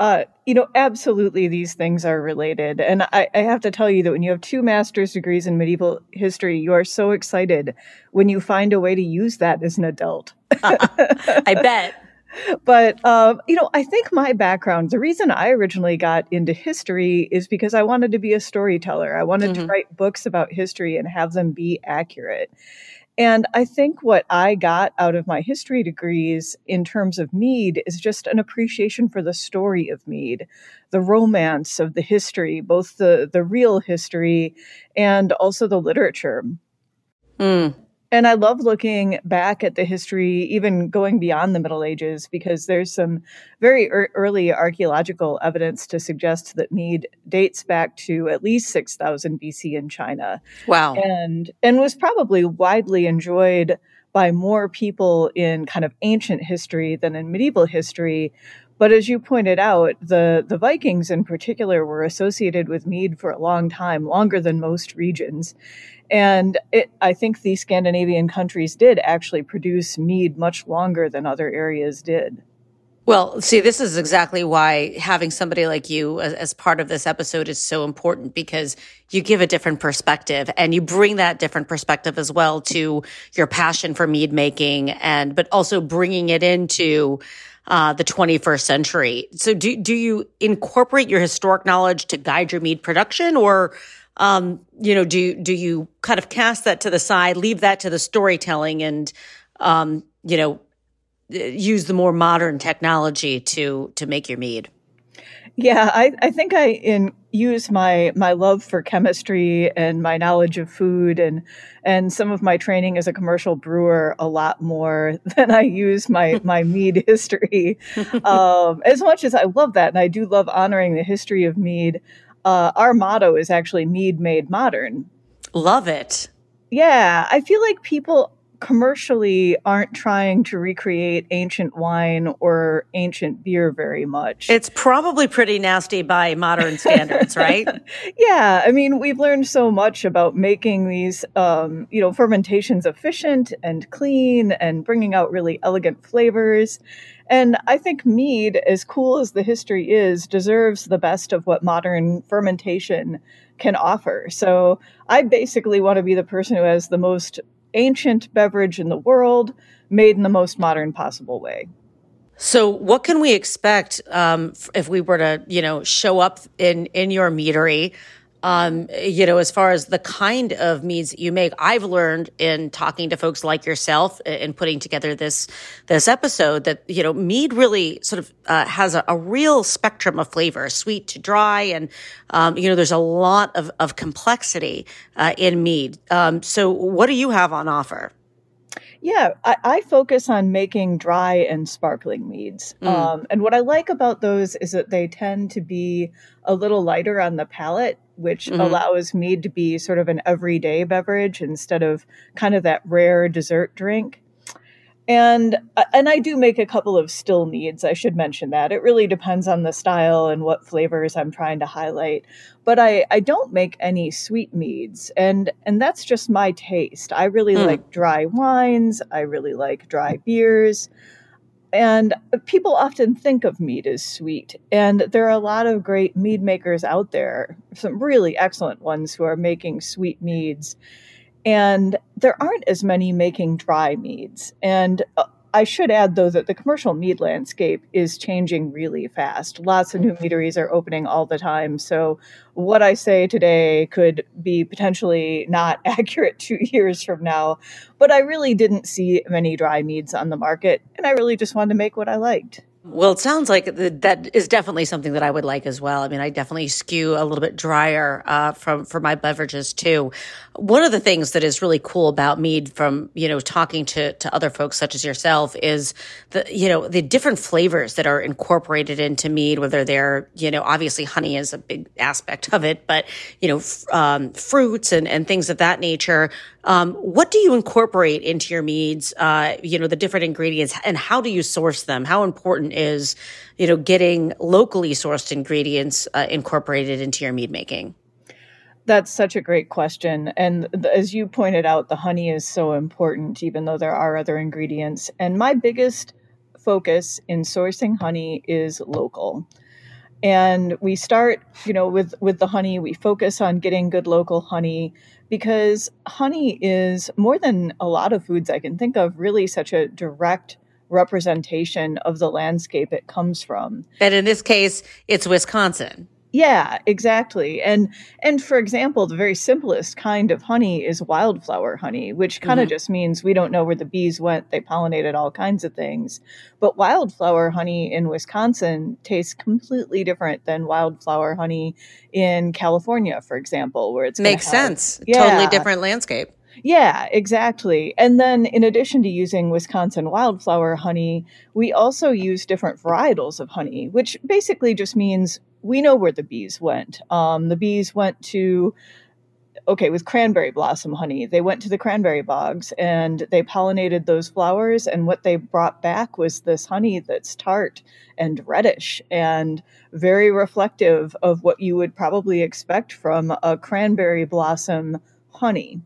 Uh, you know, absolutely, these things are related. And I, I, have to tell you that when you have two master's degrees in medieval history, you are so excited when you find a way to use that as an adult. <laughs> I bet. But, um, you know, I think my background, the reason I originally got into history is because I wanted to be a storyteller. I wanted mm-hmm. to write books about history and have them be accurate. And I think what I got out of my history degrees in terms of Mead is just an appreciation for the story of Mead, the romance of the history, both the, the real history and also the literature. Mm. And I love looking back at the history, even going beyond the Middle Ages, because there's some very er- early archaeological evidence to suggest that mead dates back to at least 6000 BC in China. Wow. And, and was probably widely enjoyed by more people in kind of ancient history than in medieval history. But as you pointed out, the, the Vikings in particular were associated with mead for a long time, longer than most regions. And it, I think the Scandinavian countries did actually produce mead much longer than other areas did. Well, see, this is exactly why having somebody like you as, as, part of this episode is so important because you give a different perspective and you bring that different perspective as well to your passion for mead making and, but also bringing it into uh, the 21st century. So do, do you incorporate your historic knowledge to guide your mead production or um, you know, do do you kind of cast that to the side, leave that to the storytelling, and um, you know, use the more modern technology to to make your mead? Yeah, I, I think I in, use my my love for chemistry and my knowledge of food and and some of my training as a commercial brewer a lot more <laughs> than I use my <laughs> my mead history. Um, as much as I love that, and I do love honoring the history of mead. Uh, our motto is actually mead made modern. Love it. Yeah, I feel like people commercially aren't trying to recreate ancient wine or ancient beer very much. It's probably pretty nasty by modern <laughs> standards, right? yeah, I mean, we've learned so much about making these, um, you know, fermentations efficient and clean and bringing out really elegant flavors. And I think mead, as cool as the history is, deserves the best of what modern fermentation can offer. So I basically want to be the person who has the most ancient beverage in the world made in the most modern possible way. So, what can we expect um, if we were to, you know, show up in in your meadery? Um, you know, as far as the kind of meads that you make, I've learned in talking to folks like yourself and putting together this this episode that you know mead really sort of uh, has a, a, real spectrum of flavor, sweet to dry, and um, you know, there's a lot of of complexity uh, in mead. Um, so, what do you have on offer? Yeah, I, I, focus on making dry and sparkling meads. Mm. Um, and what I like about those is that they tend to be a little lighter on the palate, which mm-hmm. allows mead to be sort of an everyday beverage instead of kind of that rare dessert drink and uh, and I do make a couple of still meads. I should mention that it really depends on the style and what flavors I'm trying to highlight. But I I don't make any sweet meads, and and that's just my taste. I really mm. like dry wines. I really like dry beers. And people often think of mead as sweet. And there are a lot of great mead makers out there, some really excellent ones who are making sweet meads. And there aren't as many making dry meads. And uh, I should add, though, that the commercial mead landscape is changing really fast. Lots of new meaderies are opening all the time. So, what I say today could be potentially not <laughs> accurate two years from now. But I really didn't see many dry meads on the market, and I really just wanted to make what I liked. Well, it sounds like that is definitely something that I would like as well. I mean, I definitely skew a little bit drier uh, from for my beverages too. One of the things that is really cool about mead, from you know talking to to other folks such as yourself, is the you know the different flavors that are incorporated into mead. Whether they're you know obviously honey is a big aspect of it, but you know f- um, fruits and and things of that nature. Um, what do you incorporate into your meads? Uh, you know, the different ingredients, and how do you source them? How important is, you know, getting locally sourced ingredients uh, incorporated into your mead making? That's such a great question. And as you pointed out, the honey is so important, even though there are other ingredients. And my biggest focus in sourcing honey is local and we start you know with with the honey we focus on getting good local honey because honey is more than a lot of foods I can think of, really such a direct representation of the landscape it comes from. And in this case, it's Wisconsin. Yeah, exactly. And and for example, the very simplest kind of honey is wildflower honey, which kind of mm-hmm. just means we don't know where the bees went. They pollinated all kinds of things. But wildflower honey in Wisconsin tastes completely different than wildflower honey in California, for example, where it's makes have, sense. Yeah, totally different landscape. Yeah, exactly. And then, in addition to using Wisconsin wildflower honey, we also use different varietals of honey, which basically just means we know where the bees went. Um, the bees went to, okay, with cranberry blossom honey, they went to the cranberry bogs and they pollinated those flowers. And what they brought back was this honey that's tart and reddish and very reflective of what you would probably expect from a cranberry blossom honey.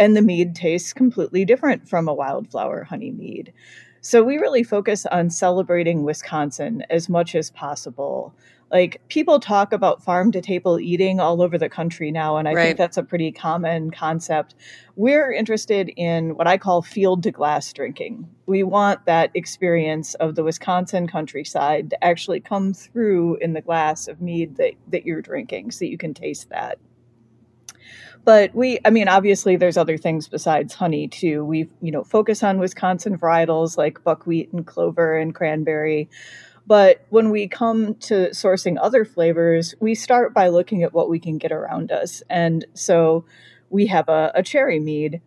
And the mead tastes completely different from a wildflower honey mead. So we really focus on celebrating Wisconsin as much as possible like people talk about farm to table eating all over the country now and i right. think that's a pretty common concept we're interested in what i call field to glass drinking we want that experience of the wisconsin countryside to actually come through in the glass of mead that, that you're drinking so you can taste that But we, I mean, obviously there's other things besides honey too. We, you know, focus on Wisconsin varietals like buckwheat and clover and cranberry. But when we come to sourcing other flavors, we start by looking at what we can get around us. And so we have a, a cherry mead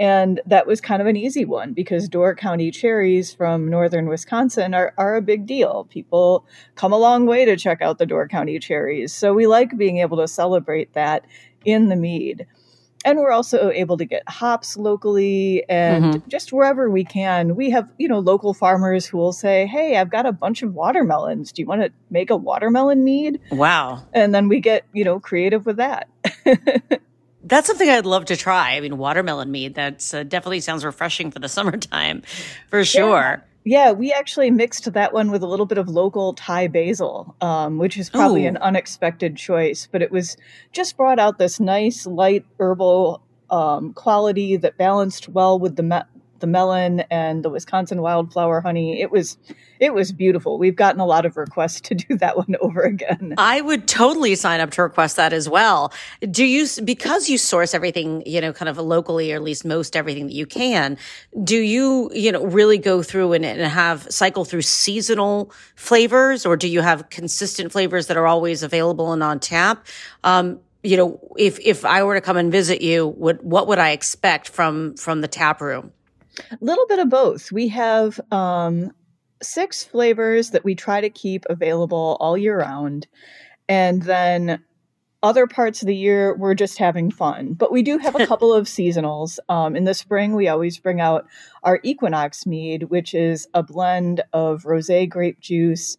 and that was kind of an easy one because Door County cherries from northern Wisconsin are, are a big deal. People come a long way to check out the Door County cherries. So we like being able to celebrate that in the mead. And we're also able to get hops locally and mm-hmm. just wherever we can. We have, you know, local farmers who will say, Hey, I've got a bunch of watermelons. Do you want to make a watermelon mead? Wow. And then we get, you know, creative with that. <laughs> That's something I'd love to try. I mean, watermelon mead, that uh, definitely sounds refreshing for the <laughs> summertime, for sure. Yeah. we actually mixed that one with a little bit of local Thai basil, um, which is probably Ooh. an unexpected choice, but it was just brought out this nice, light herbal um, quality that balanced well with the me- the melon and the Wisconsin wildflower honey. It was it was beautiful. We've gotten a lot of requests <laughs> to do that one over again. I would totally sign up to request that as well. Do you because you source everything, you know, kind of locally or at least most everything that you can, do you, you know, really go through and, and have cycle through seasonal flavors or do you have consistent flavors that are always available and on tap? Um, you know, if if I were to come and visit you, what what would I expect from from the tap room? A little bit of both. We have um, six flavors that we try to keep available all year round. And then other parts of the year, we're just having fun. But we do have a <laughs> couple of seasonals. Um, in the spring, we always bring out our Equinox mead, which is a blend of rose grape juice,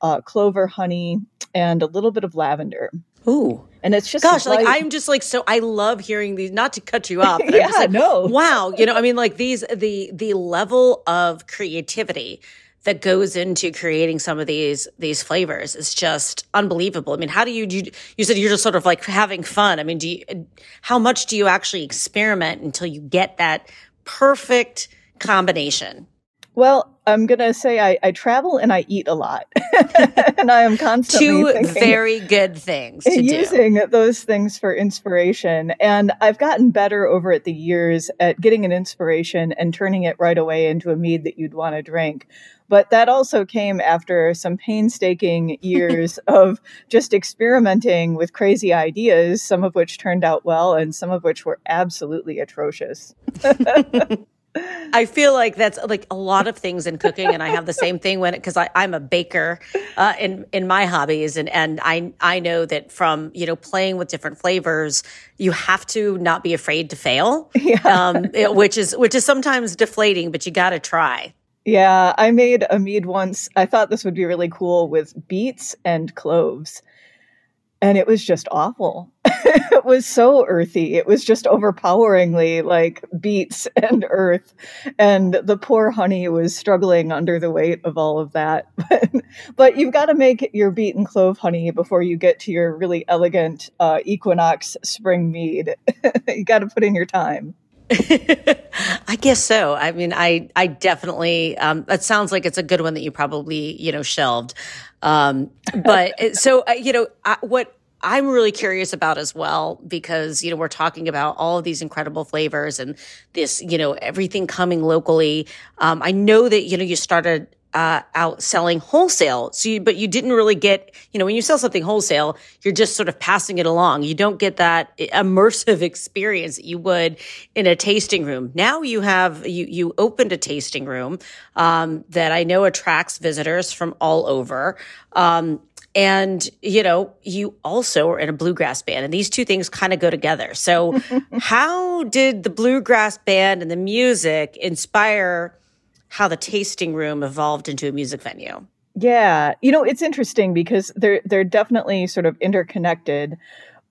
uh, clover honey, and a little bit of lavender. Ooh. And it's just gosh, like, like I'm just like so. I love hearing these. Not to cut you off, <laughs> yeah, like, no, wow. You know, I mean, like these the the level of creativity that goes into creating some of these these flavors is just unbelievable. I mean, how do you you, you said you're just sort of like having fun. I mean, do you how much do you actually experiment until you get that perfect combination? Well, I'm gonna say I, I travel and I eat a lot, <laughs> and I am constantly two very good things to using do. those things for inspiration. And I've gotten better over at the years at getting an inspiration and turning it right away into a mead that you'd want to drink. But that also came after some painstaking <laughs> years of just experimenting with crazy ideas, some of which turned out well and some of which were absolutely atrocious. <laughs> I feel like that's like a lot of things in cooking, and I have the same thing when because I'm a baker uh, in in my hobbies, and and I I know that from you know playing with different flavors, you have to not be afraid to fail, yeah. um, it, which is which is sometimes deflating, but you got to try. Yeah, I made a mead once. I thought this would be really cool with beets and cloves and it was just awful. <laughs> it was so earthy. It was just overpoweringly like beets <laughs> and earth. And the poor honey was struggling under the weight of all of that. <laughs> but you've got to make your beet and clove honey before you get to your really elegant uh, equinox spring mead. you got to put in your time. I guess so. I mean, I I definitely. Um, that sounds like it's a good one that you probably you know shelved. Um, but so uh, you know I, what I'm really curious about as well because you know we're talking about all of these incredible flavors and this you know everything coming locally. Um, I know that you know you started uh, out selling wholesale. So, you, but you didn't really get, you know, when you sell something wholesale, you're just sort of passing it along. You don't get that immersive <laughs> experience that you would in a tasting room. Now you have, you, you opened a tasting room, um, that I know attracts visitors from all over. Um, and you know you also are in a bluegrass band and these two things kind of go together so <laughs> how did the bluegrass band and the music inspire how the tasting room evolved into a music venue. Yeah, you know, it's interesting because they're they're definitely sort of interconnected,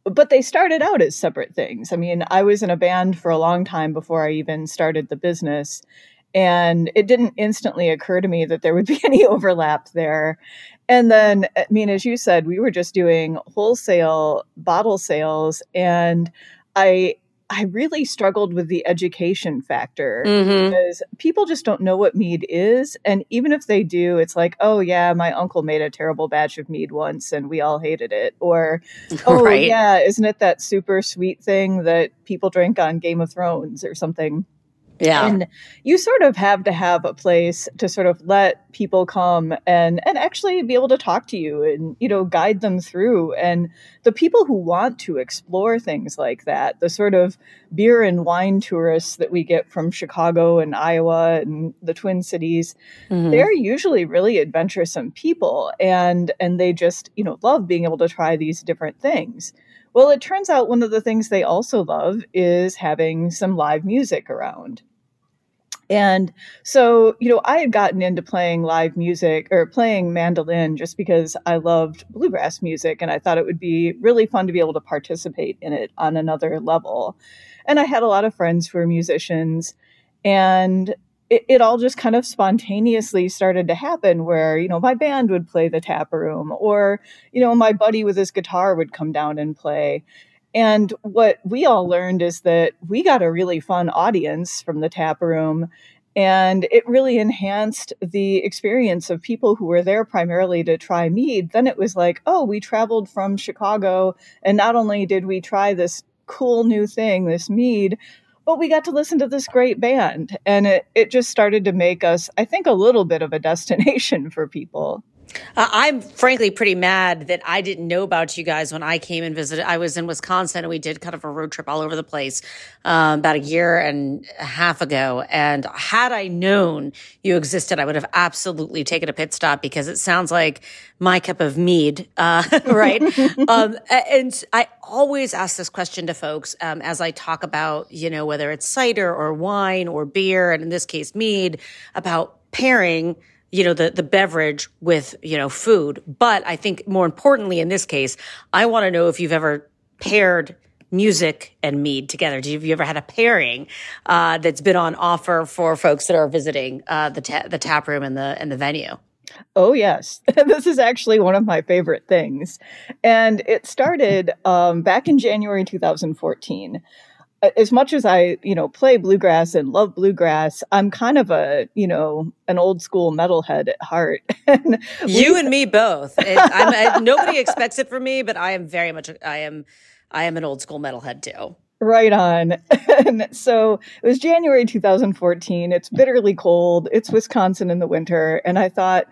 but they started out as separate things. I mean, I was in a band for a long time before I even started the business, and it didn't instantly occur to me that there would be <laughs> any overlap there. And then, I mean, as you said, we were just doing wholesale bottle sales, and I I really struggled with the education factor mm-hmm. because people just don't know what mead is. And even if they do, it's like, oh, yeah, my uncle made a terrible batch of mead once and we all hated it. Or, <laughs> oh, right. yeah, isn't it that super sweet thing that people drink on Game of Thrones or something? Yeah. And you sort of have to have a place to sort of let people come and and actually be able to talk to you and you know guide them through and the people who want to explore things like that, the sort of beer and wine tourists that we get from Chicago and Iowa and the Twin Cities, mm-hmm. they're usually really adventuresome people and and they just, you know, love being able to try these different things. Well, it turns out one of the things they also love is having some live music around. And so, you know, I had gotten into playing live music or playing mandolin just because I loved bluegrass music and I thought it would be really fun to be able to participate in it on another level. And I had a lot of friends who were musicians and it, it, all just kind of spontaneously started to happen where, you know, my band would play the tap room or, you know, my buddy with his guitar would come down and play. And what we all learned is that we got a really fun audience from the tap room. And it really enhanced the experience of people who were there primarily to try mead. Then it was like, oh, we traveled from Chicago, and not only did we try this cool new thing, this mead, but we got to listen to this great band and it, it just started to make us i think a little bit of a <laughs> destination for people uh, I'm frankly pretty mad that I didn't know about you guys when I came and visited. I was in Wisconsin and we did kind of a road trip all over the place um, about a year and a half ago. And had I known you existed, I would have absolutely taken a pit stop because it sounds like my cup of mead, uh, <laughs> right? <laughs> um, and I always ask this question to folks um, as I talk about, you know, whether it's cider or wine or beer, and in this case, mead, about pairing – you know, the, the beverage with, you know, food. But I think more importantly in this case, I want to know if you've ever paired music and mead together. Have you ever had a pairing uh, that's been on offer for folks that are visiting uh, the ta- the tap room and the and the venue? Oh yes, <laughs> this is actually one of my favorite things, and it started um, back in January 2014 as much as I, you know, play bluegrass and love bluegrass, I'm kind of a, you know, an old school metalhead at heart. <laughs> and you and me both. <laughs> I, nobody expects it from me, but I am very much. I am. I am an old school metalhead too. Right on. <laughs> and so it was January 2014. It's bitterly cold. It's Wisconsin in the winter, and I thought,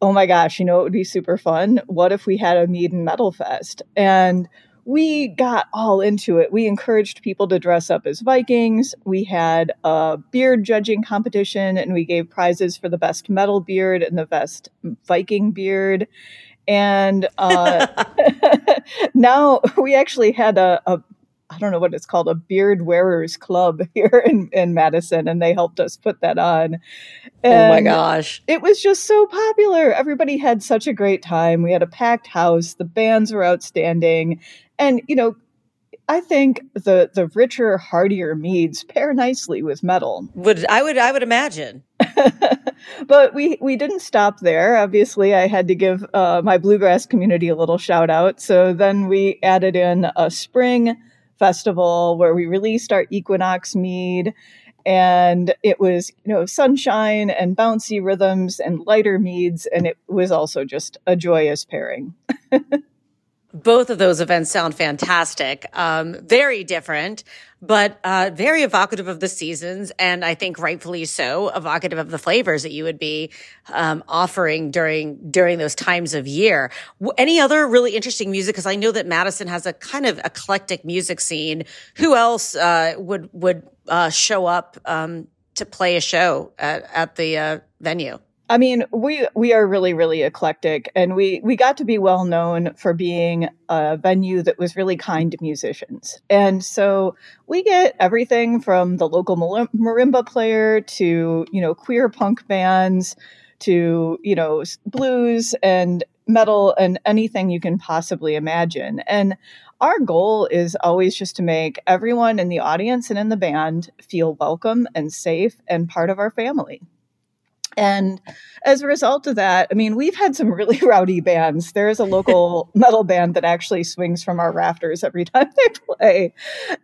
oh my gosh, you know, it would be super fun. What if we had a mead and metal fest? And we got all into it. We encouraged people to dress up as Vikings. We had a beard judging competition and we gave prizes for the best metal beard and the best Viking beard. And uh, <laughs> <laughs> now we actually had a, a I don't know what it's called, a beard wearers club <laughs> here in, in Madison, and they helped us put that on. And oh my gosh. It was just so popular. Everybody had such a great time. We had a packed house, the bands were outstanding, and, you know, I think the the richer, heartier meads pair nicely with metal. Would I would I would imagine. <laughs> but we we didn't stop there. Obviously, I had to give uh, my bluegrass community a little shout out. So then we added in a spring festival where we released our Equinox mead, and it was you know sunshine and bouncy rhythms and lighter meads, and it was also just a joyous pairing. <laughs> both of those events sound fantastic. Um, very different, but uh, very evocative of the seasons, and I think rightfully so, evocative of the flavors that you would be um, offering during during those times of year. Any other really interesting music? Because I know that Madison has a kind of eclectic music scene. Who else uh, would would uh, show up um, to play a show at, at the uh, venue? I mean, we we are really really eclectic, and we we got to be well known for being a venue that was really kind to musicians, and so we get everything from the local marimba player to you know queer punk bands to you know blues and metal and anything you can possibly imagine, and our goal is always just to make everyone in the audience and in the band feel welcome and safe and part of our family. And as a result of that, I mean, we've had some really <laughs> rowdy bands. There is a local <laughs> metal band that actually swings from our rafters every <laughs> time they play.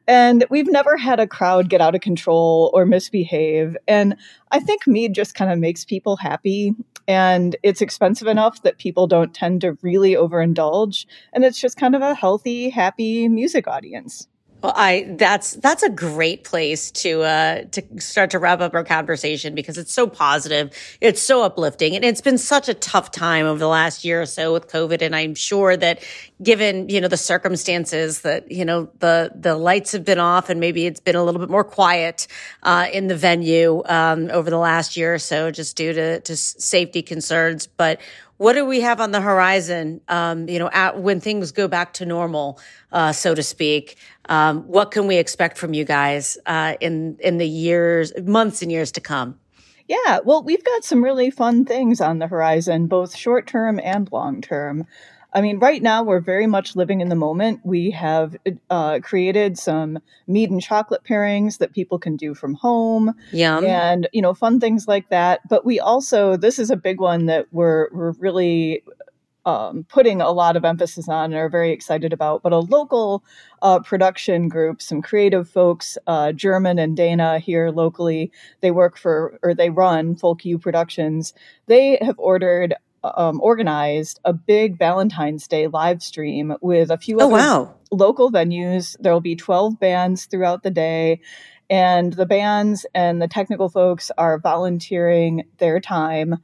And we've never had a crowd get out of control or misbehave. And I think mead just kind of makes people happy. And it's expensive enough that people don't tend to really overindulge. And it's just kind of a healthy, happy music audience. Well, I that's that's a great place to uh to start to wrap up our conversation because it's so positive, it's so uplifting, and it's been such a tough time over the last year or so with COVID. And I'm sure that given you know the circumstances that you know the the lights have been off and maybe it's been a little bit more quiet uh, in the venue um, over the last year or so, just due to to safety concerns, but what do we have on the horizon? Um, you know, at, when things go back to normal, uh, so to speak, um, what can we expect from you guys uh, in in the years, months, and years to come? Yeah, well, we've got some really fun things on the horizon, both short term and long term. I mean, right now we're very much living in the moment. We have uh, created some mead and chocolate pairings that people can do from home, Yum. and you know, fun things like that. But we also, this is a big one that we're we're really um, putting a lot of emphasis on and are very excited about. But a local uh, production group, some creative folks, uh, German and Dana here locally, they work for or they run Folk U Productions. They have ordered um, organized a big Valentine's Day live stream with a few oh, wow. local venues. There will be 12 bands throughout the day. And the bands and the technical folks are volunteering their time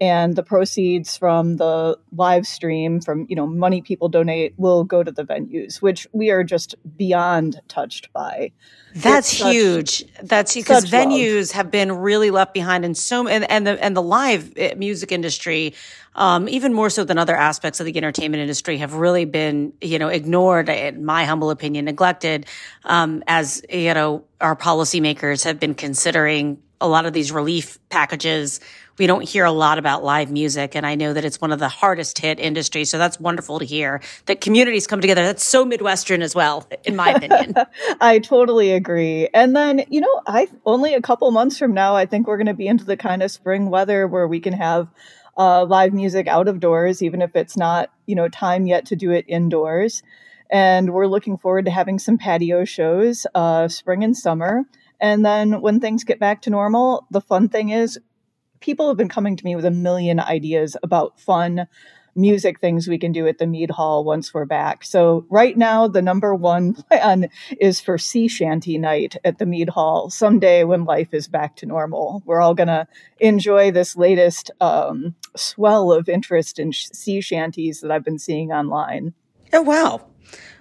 and the proceeds from the live stream from you know money people donate will go to the venues which we are just beyond touched by that's huge that's because venues love. have been really left behind in so and, and the and the live eh, music industry um, even more so than other aspects of the entertainment industry have really been you know ignored in my humble opinion neglected um, as you know our policymakers have been considering a lot of these relief packages we don't hear a lot about live music. And I know that it's one of the hardest hit industries. So that's wonderful to hear that communities come together. That's so Midwestern as well, in my opinion. <laughs> I totally agree. And then, you know, I only a couple months from now, I think we're going to be into the kind of spring weather where we can have uh, live music out of doors, even if it's not, you know, time yet to do it indoors. And we're looking forward to having some patio shows, uh, spring and summer. And then when things get back to normal, the fun thing is people have been coming to me with a million ideas about fun music things we can do at the Mead Hall once we're back. So right now, the number one <laughs> plan is for sea shanty night at the Mead Hall someday when life is back to normal. We're all going to enjoy this latest um, swell of interest in sh- sea shanties that I've been seeing online. Oh, wow.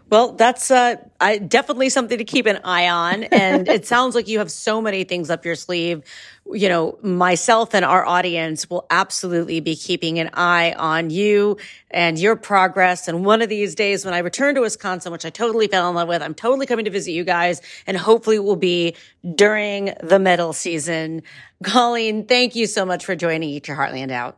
Well, that's uh, I, definitely something to keep an eye on. And it <laughs> sounds like you have so many things up your sleeve. You know, myself and our audience will absolutely be keeping an eye on you and your progress. And one of these days when I return to Wisconsin, which I totally fell in love with, I'm totally coming to visit you guys and hopefully it will be during the metal season. Colleen, thank you so much for joining Eat Your Heartland Out.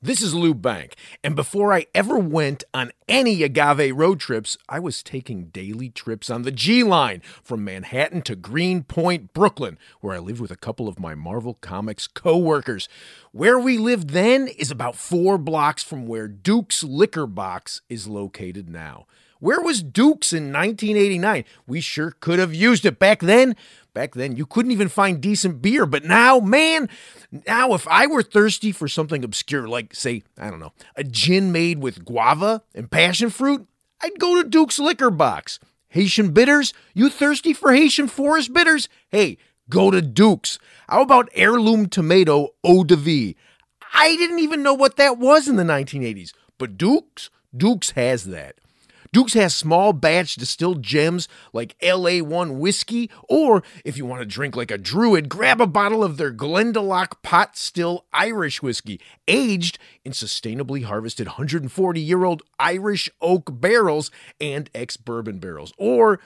This is Lou Bank, and before I ever went on any agave road trips, I was taking daily trips on the G line from Manhattan to Greenpoint, Brooklyn, where I lived with a couple of my Marvel Comics co workers. Where we lived then is about four blocks from where Duke's Liquor Box is located now. Where was Duke's in 1989? We sure could have used it back then. Back then, you couldn't even find decent beer, but now, man, now if I were thirsty for something obscure, like, say, I don't know, a gin made with guava and passion fruit, I'd go to Duke's Liquor Box. Haitian bitters? You thirsty for Haitian forest bitters? Hey, go to Duke's. How about heirloom tomato eau de vie? I didn't even know what that was in the 1980s, but Duke's, Duke's has that. Duke's has small batch distilled gems like LA1 whiskey, or if you want to drink like a druid, grab a bottle of their Glendalough pot still Irish whiskey, aged in sustainably harvested 140 year old Irish oak barrels and ex bourbon barrels. Or,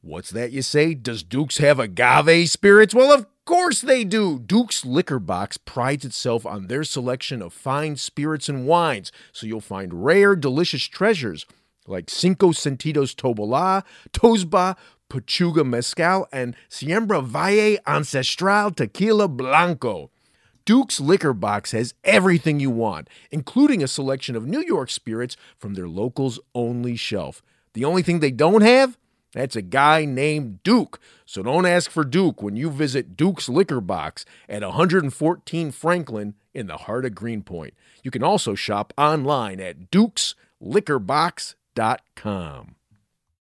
what's that you say? Does Duke's have agave spirits? Well, of course they do. Duke's Liquor Box prides itself on their selection of fine spirits and wines, so you'll find rare, delicious treasures like Cinco Sentidos Tobalá, Tosba, Pechuga Mezcal, and Siembra Valle Ancestral Tequila Blanco. Duke's Liquor Box has everything you want, including a selection of New York spirits from their locals only shelf. The only thing they don't have? That's a guy named Duke. So don't ask for Duke when you visit Duke's Liquor Box at 114 Franklin in the heart of Greenpoint. You can also shop online at dukesliquorbox.com.